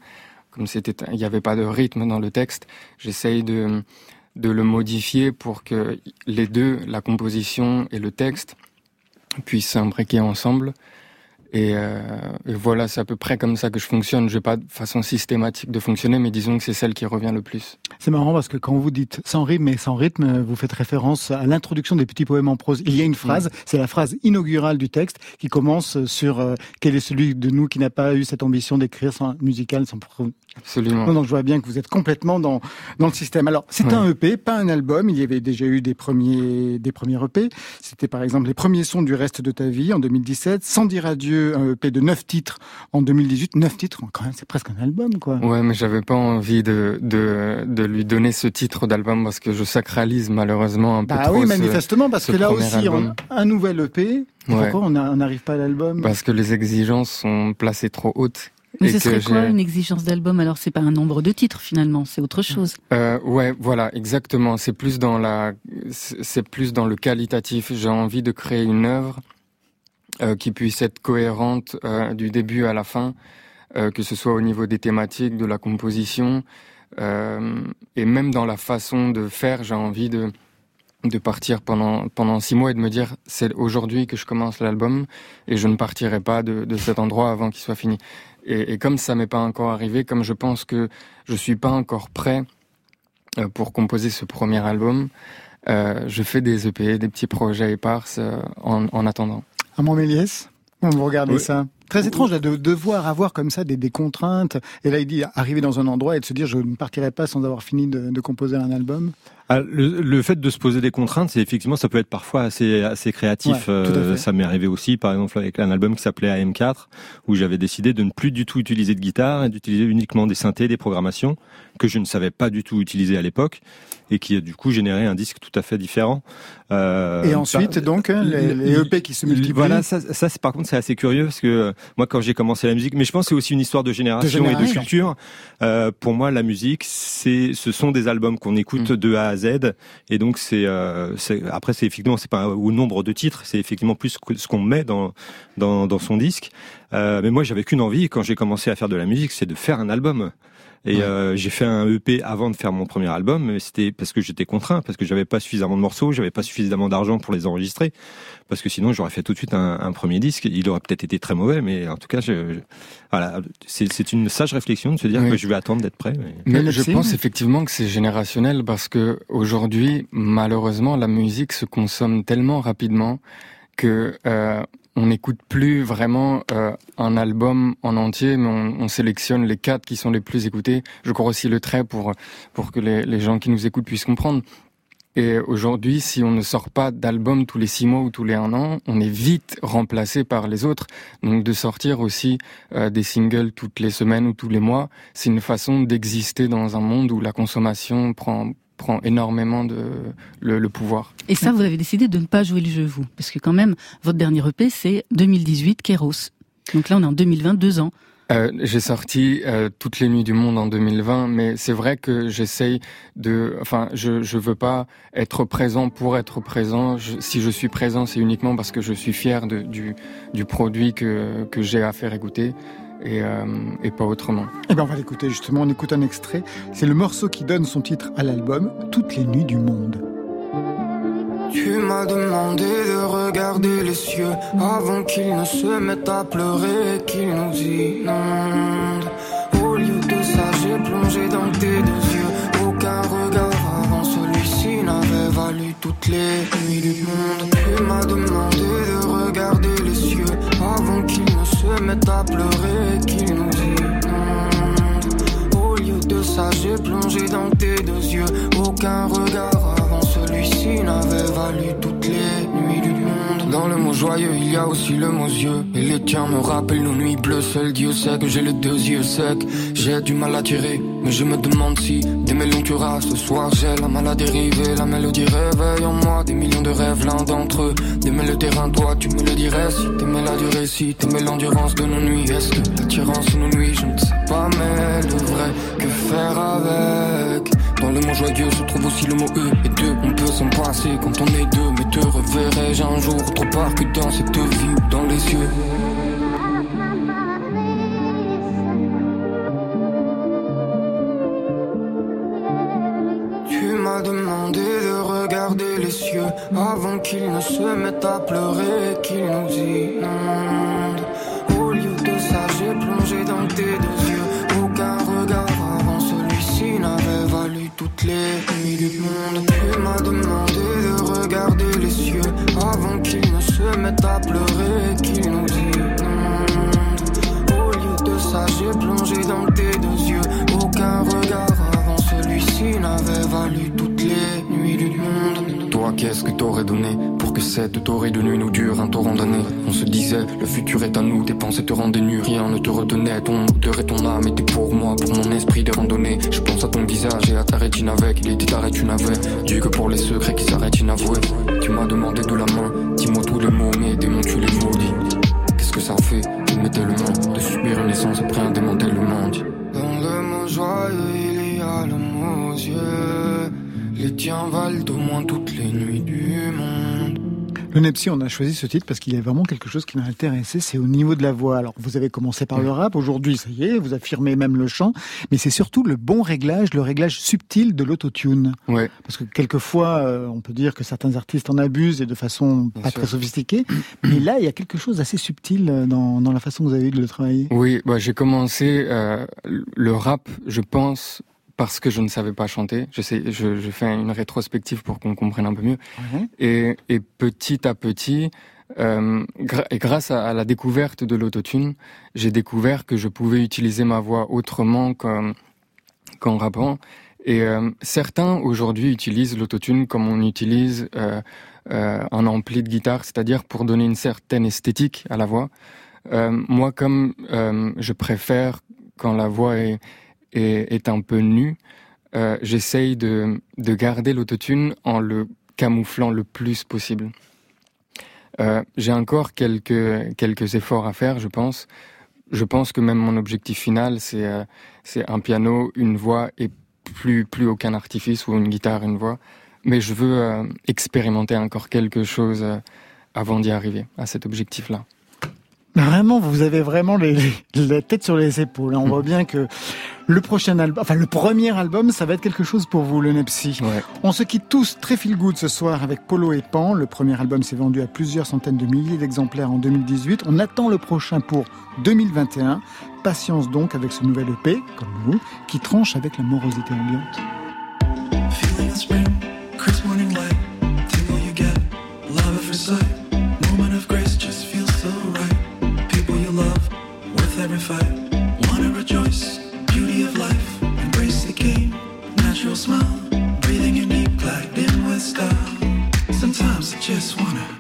comme c'était, il n'y avait pas de rythme dans le texte, j'essaye de, de le modifier pour que les deux, la composition et le texte, puissent s'imbriquer ensemble. Et, euh, et, voilà, c'est à peu près comme ça que je fonctionne. Je n'ai pas de façon systématique de fonctionner, mais disons que c'est celle qui revient le plus. C'est marrant parce que quand vous dites sans rythme et sans rythme, vous faites référence à l'introduction des petits poèmes en prose. Il y a une phrase, c'est la phrase inaugurale du texte qui commence sur euh, quel est celui de nous qui n'a pas eu cette ambition d'écrire sans musical, sans Absolument. donc je vois bien que vous êtes complètement dans dans le système. Alors c'est un EP, pas un album. Il y avait déjà eu des premiers des premiers EP. C'était par exemple les premiers sons du reste de ta vie en 2017. Sans dire adieu, un EP de neuf titres en 2018. Neuf titres, quand même, c'est presque un album, quoi. Ouais, mais j'avais pas envie de de de lui donner ce titre d'album parce que je sacralise malheureusement un peu bah trop. oui, manifestement, parce que là aussi, on, un nouvel EP. Pourquoi on n'arrive pas à l'album? Parce que les exigences sont placées trop hautes mais ce serait quoi une exigence d'album Alors c'est pas un nombre de titres finalement, c'est autre chose. Euh, ouais, voilà, exactement. C'est plus dans la, c'est plus dans le qualitatif. J'ai envie de créer une œuvre euh, qui puisse être cohérente euh, du début à la fin, euh, que ce soit au niveau des thématiques, de la composition, et même dans la façon de faire. J'ai envie de de partir pendant pendant six mois et de me dire c'est aujourd'hui que je commence l'album et je ne partirai pas de, de cet endroit avant qu'il soit fini. Et, et comme ça m'est pas encore arrivé, comme je pense que je suis pas encore prêt euh, pour composer ce premier album, euh, je fais des EP, des petits projets éparses euh, en, en, attendant. À Méliès, on vous regardez oui. ça? Très étrange de devoir avoir comme ça des, des, contraintes. Et là, il dit arriver dans un endroit et de se dire je ne partirai pas sans avoir fini de, de composer un album. Ah, le, le, fait de se poser des contraintes, c'est effectivement ça peut être parfois assez assez créatif. Ouais, euh, ça m'est arrivé aussi, par exemple avec un album qui s'appelait AM4, où j'avais décidé de ne plus du tout utiliser de guitare et d'utiliser uniquement des synthés, des programmations que je ne savais pas du tout utiliser à l'époque. Et qui a du coup généré un disque tout à fait différent. Euh, et ensuite, donc, hein, les, EP qui se multiplient. Voilà, ça, ça par contre, c'est assez curieux parce que euh, moi, quand j'ai commencé la musique, mais je pense que c'est aussi une histoire de génération, et de culture. Euh, pour moi, la musique, c'est, ce sont des albums qu'on écoute mm. de A à Z, et donc c'est, euh, après, c'est effectivement, c'est pas au nombre de titres, c'est effectivement plus ce qu'on met dans, dans, dans son disque. Euh, mais moi, j'avais qu'une envie quand j'ai commencé à faire de la musique, c'est de faire un album. Et euh, j'ai fait un EP avant de faire mon premier album, mais c'était parce que j'étais contraint, parce que j'avais pas suffisamment de morceaux, j'avais pas suffisamment d'argent pour les enregistrer, parce que sinon j'aurais fait tout de suite un, un premier disque. Il aurait peut-être été très mauvais, mais en tout cas, je, voilà, c'est une sage réflexion de se dire que je vais attendre d'être prêt. Mais, mais je pense effectivement que c'est générationnel parce que aujourd'hui, malheureusement, la musique se consomme tellement rapidement que euh, on n'écoute plus vraiment euh, un album en entier, mais on, on, sélectionne les quatre qui sont les plus écoutés. Je crois aussi le trait pour pour que les, les gens qui nous écoutent puissent comprendre. Et aujourd'hui, si on ne sort pas d'album tous les six mois ou tous les un an, on est vite remplacé par les autres. Donc de sortir aussi euh, des singles toutes les semaines ou tous les mois, c'est une façon d'exister dans un monde où la consommation prend prend énormément de le, pouvoir. Et ça, vous avez décidé de ne pas jouer le jeu, vous, parce que quand même, votre dernier EP, c'est 2018, Kéros. Donc là, on est en 2020, deux ans. Euh, j'ai sorti euh, toutes les nuits du monde en 2020, mais c'est vrai que j'essaye de, enfin, je je veux pas être présent pour être présent. si je suis présent, c'est uniquement parce que je suis fier de, du du produit que que j'ai à faire écouter et, euh, et pas autrement. Eh ben on va l'écouter justement, on écoute un extrait. C'est le morceau qui donne son titre à l'album, Toutes les nuits du monde. Tu m'as demandé de regarder les cieux avant qu'ils ne se mettent à pleurer et qu'ils nous inondent. Au lieu de ça, j'ai plongé dans tes deux yeux. Aucun regard avant celui-ci n'avait valu toutes les nuits du monde. Tu m'as demandé de regarder les cieux avant qu'ils ne se mettent à pleurer et nous inondent. Au lieu de ça, j'ai plongé dans tes deux yeux. Aucun regard avant celui-ci n'avait valu toutes les. Dans le mot joyeux, il y a aussi le mot yeux. Et les tiens me rappellent nos nuits bleues. Seul Dieu sait que j'ai les deux yeux secs. J'ai du mal à tirer, mais je me demande si des melons Ce soir, j'ai la mal à. La mélodie réveille en moi des millions de rêves. L'un d'entre eux, t'aimais le terrain, toi, tu me le dirais. Si t'aimais la durée, si t'aimais l'endurance de nos nuits. Est-ce que l'attirance nos nuits, je ne sais pas, mais le vrai, que faire avec? Dans le mot joyeux se trouve aussi le mot E et deux. On peut s'en passer quand on est deux, mais te reverrai-je un jour autre part que dans cette vie ou dans les yeux. Tu m'as demandé de regarder les cieux avant qu'ils ne se mettent à pleurer et qu'ils nous inondent. Au lieu de ça, j'ai plongé dans tes les nuits du monde. Tu m'as demandé de regarder les cieux avant qu'ils ne se mettent à pleurer et qu'ils nous inondent. Au lieu de ça, j'ai plongé dans tes deux yeux. Aucun regard avant celui-ci n'avait valu toutes les nuits du monde. Qu'est-ce que t'aurais donné pour que cette torride de nuit nous dure un torrent d'années On se disait, le futur est à nous, tes pensées te rendaient nu, rien ne te retenait. Ton moteur et ton âme étaient pour moi, pour mon esprit de randonnée. Je pense à ton visage et à ta rétine avec, il était ta rétine avait. Dieu que pour les secrets qui s'arrêtent inavoués. Tu m'as demandé de la main, dis-moi tous les mots, mais démon tu les maudis. Qu'est-ce que ça fait d'aimer tellement, de subir une naissance après un démantèlement Dans le mot joyeux, il y a le mot yeux. Les tiens valent au moins toutes les nuits du monde. Le Nepsi, on a choisi ce titre parce qu'il y a vraiment quelque chose qui m'a intéressé, c'est au niveau de la voix. Alors, vous avez commencé par le rap, aujourd'hui, ça y est, vous affirmez même le chant, mais c'est surtout le bon réglage, le réglage subtil de l'autotune. Ouais. Parce que quelquefois, euh, on peut dire que certains artistes en abusent et de façon pas très sophistiquée, mais là, il y a quelque chose d'assez subtil euh, dans, dans, la façon que vous avez eu de le travailler. Oui, bah, j'ai commencé euh, le rap, je pense, parce que je ne savais pas chanter. Je, sais, je, je fais une rétrospective pour qu'on comprenne un peu mieux. Et, et, petit à petit, euh, et grâce à, la découverte de l'autotune, j'ai découvert que je pouvais utiliser ma voix autrement qu'en rappant. Et euh, certains aujourd'hui utilisent l'autotune comme on utilise euh, euh, un ampli de guitare, c'est-à-dire pour donner une certaine esthétique à la voix. Euh, moi, comme je préfère quand la voix est, est, un peu nu. euh, j'essaye de, de garder l'autotune en le camouflant le plus possible. Euh, j'ai encore quelques, quelques efforts à faire, je pense. Je pense que même mon objectif final, c'est euh, c'est un piano, une voix et plus, plus aucun artifice ou une guitare, une voix. Mais je veux expérimenter encore quelque chose avant d'y arriver à cet objectif-là. Vraiment, vous avez vraiment les, la tête sur les épaules. Hein. On voit bien que le prochain album, enfin le premier album, ça va être quelque chose pour vous, le Nepsi. On se quitte tous très feel good ce soir avec Polo et Pan. Le premier album s'est vendu à plusieurs centaines de milliers d'exemplaires en 2018. On attend le prochain pour 2021. Patience donc avec ce nouvel EP, comme vous, qui tranche avec la morosité ambiante. Smile, breathing in deep, glide in with. Sometimes I just wanna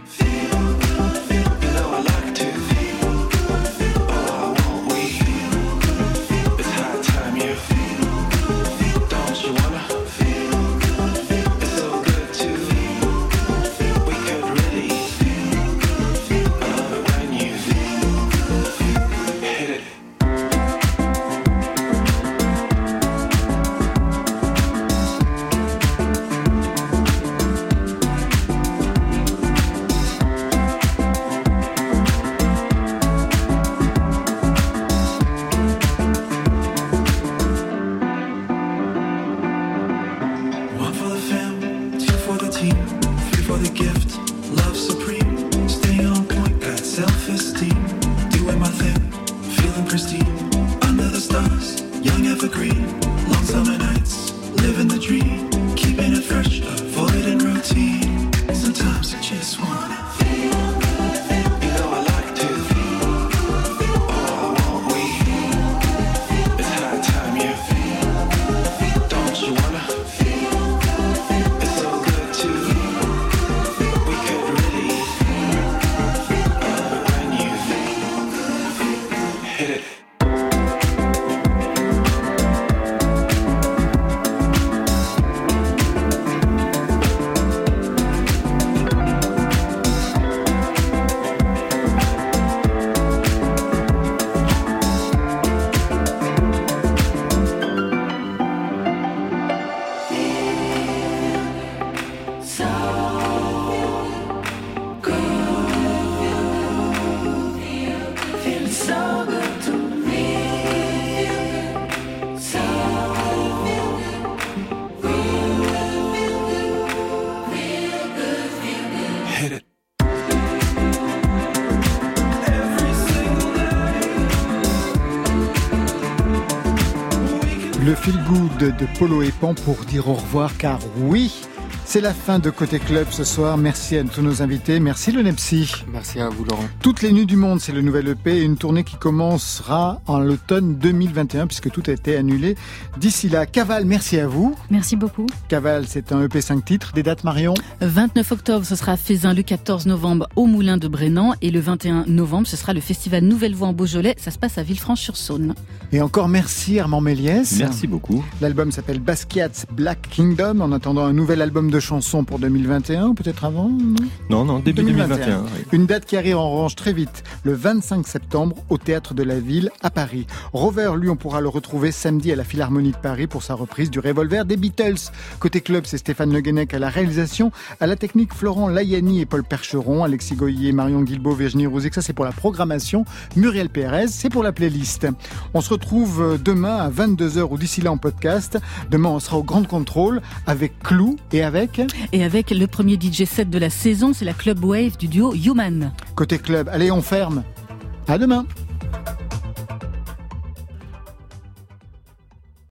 de Polo et Pan pour dire au revoir car oui, c'est la fin de Côté Club ce soir. Merci à tous nos invités. Merci le Nepsi. Merci à vous Laurent. Toutes les nuits du monde, c'est le nouvel EP et une tournée qui commencera en l'automne 2021 puisque tout a été annulé. D'ici là, Caval, merci à vous. Merci beaucoup. Caval, c'est un EP 5 titres. Des dates Marion? 29 octobre, ce sera à Le 14 novembre, au Moulin de Brennan. Et le 21 novembre, ce sera le festival Nouvelle Voix en Beaujolais. Ça se passe à Villefranche-sur-Saône. Et encore merci Armand Méliès. Merci beaucoup. L'album s'appelle Basquiat's Black Kingdom en attendant un nouvel album de chansons pour 2021, peut-être avant Non, non, début 2021. Une date qui arrive en revanche très vite, le 25 septembre au Théâtre de la Ville à Paris. Rover, lui, on pourra le retrouver samedi à la Philharmonie de Paris pour sa reprise du Revolver des Beatles. Côté club, c'est Stéphane Le Guenec à la réalisation, à la technique Florent Layani et Paul Percheron, Alexis Goyer, Marion Guilbault, Virginie Rouzic, ça c'est pour la programmation, Muriel Pérez, c'est pour la playlist. On se retrouve euh, demain à 22h ou d'ici là en podcast. Demain, on sera au Grand Contrôle avec Clou et avec... Et avec le premier DJ set de la saison, c'est la Club Wave du duo Human. Côté club, allez, on ferme. À demain.